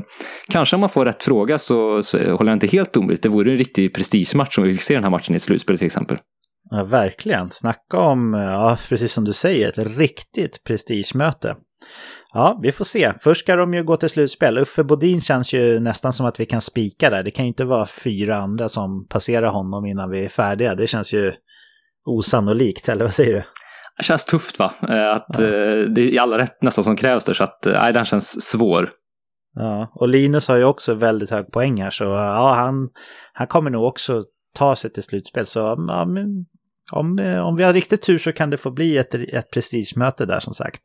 kanske om man får rätt fråga så, så håller jag inte helt omöjligt. Det vore en riktig prestigematch om vi fick se den här matchen i slutspelet till exempel. Ja, verkligen. Snacka om, ja, precis som du säger, ett riktigt prestigemöte. Ja, vi får se. Först ska de ju gå till slutspel. Uffe Bodin känns ju nästan som att vi kan spika där. Det kan ju inte vara fyra andra som passerar honom innan vi är färdiga. Det känns ju osannolikt, eller vad säger du? Det känns tufft va? Eh, Att eh, det är alla rätt nästan som krävs där, så att eh, nej, den känns svår. Ja, och Linus har ju också väldigt hög poäng här, så ja, han, han kommer nog också ta sig till slutspel. Så ja, om, om vi har riktigt tur så kan det få bli ett, ett prestigemöte där som sagt.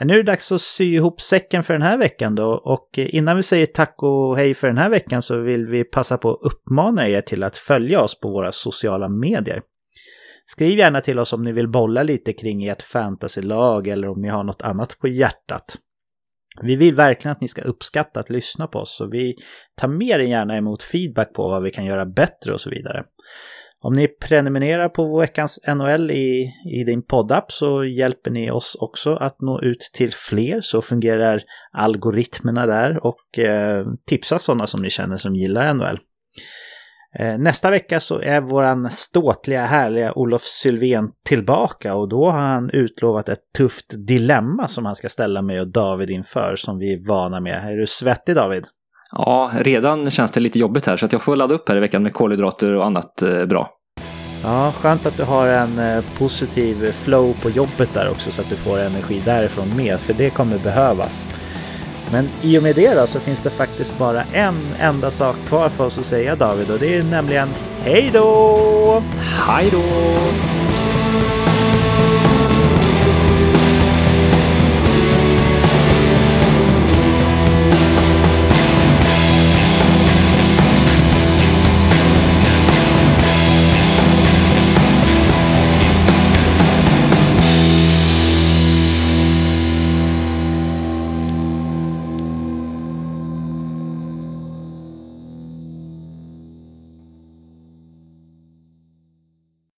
Nu är det dags att sy ihop säcken för den här veckan då och innan vi säger tack och hej för den här veckan så vill vi passa på att uppmana er till att följa oss på våra sociala medier. Skriv gärna till oss om ni vill bolla lite kring ert fantasylag eller om ni har något annat på hjärtat. Vi vill verkligen att ni ska uppskatta att lyssna på oss så vi tar mer än gärna emot feedback på vad vi kan göra bättre och så vidare. Om ni prenumererar på veckans NHL i, i din poddapp så hjälper ni oss också att nå ut till fler så fungerar algoritmerna där och eh, tipsa sådana som ni känner som gillar NHL. Eh, nästa vecka så är våran ståtliga härliga Olof Sylvén tillbaka och då har han utlovat ett tufft dilemma som han ska ställa mig och David inför som vi är vana med. Är du svettig David? Ja, redan känns det lite jobbigt här, så att jag får ladda upp här i veckan med kolhydrater och annat eh, bra. Ja, skönt att du har en eh, positiv flow på jobbet där också så att du får energi därifrån med, för det kommer behövas. Men i och med det då så finns det faktiskt bara en enda sak kvar för oss att säga David och det är nämligen hej då! Hej då!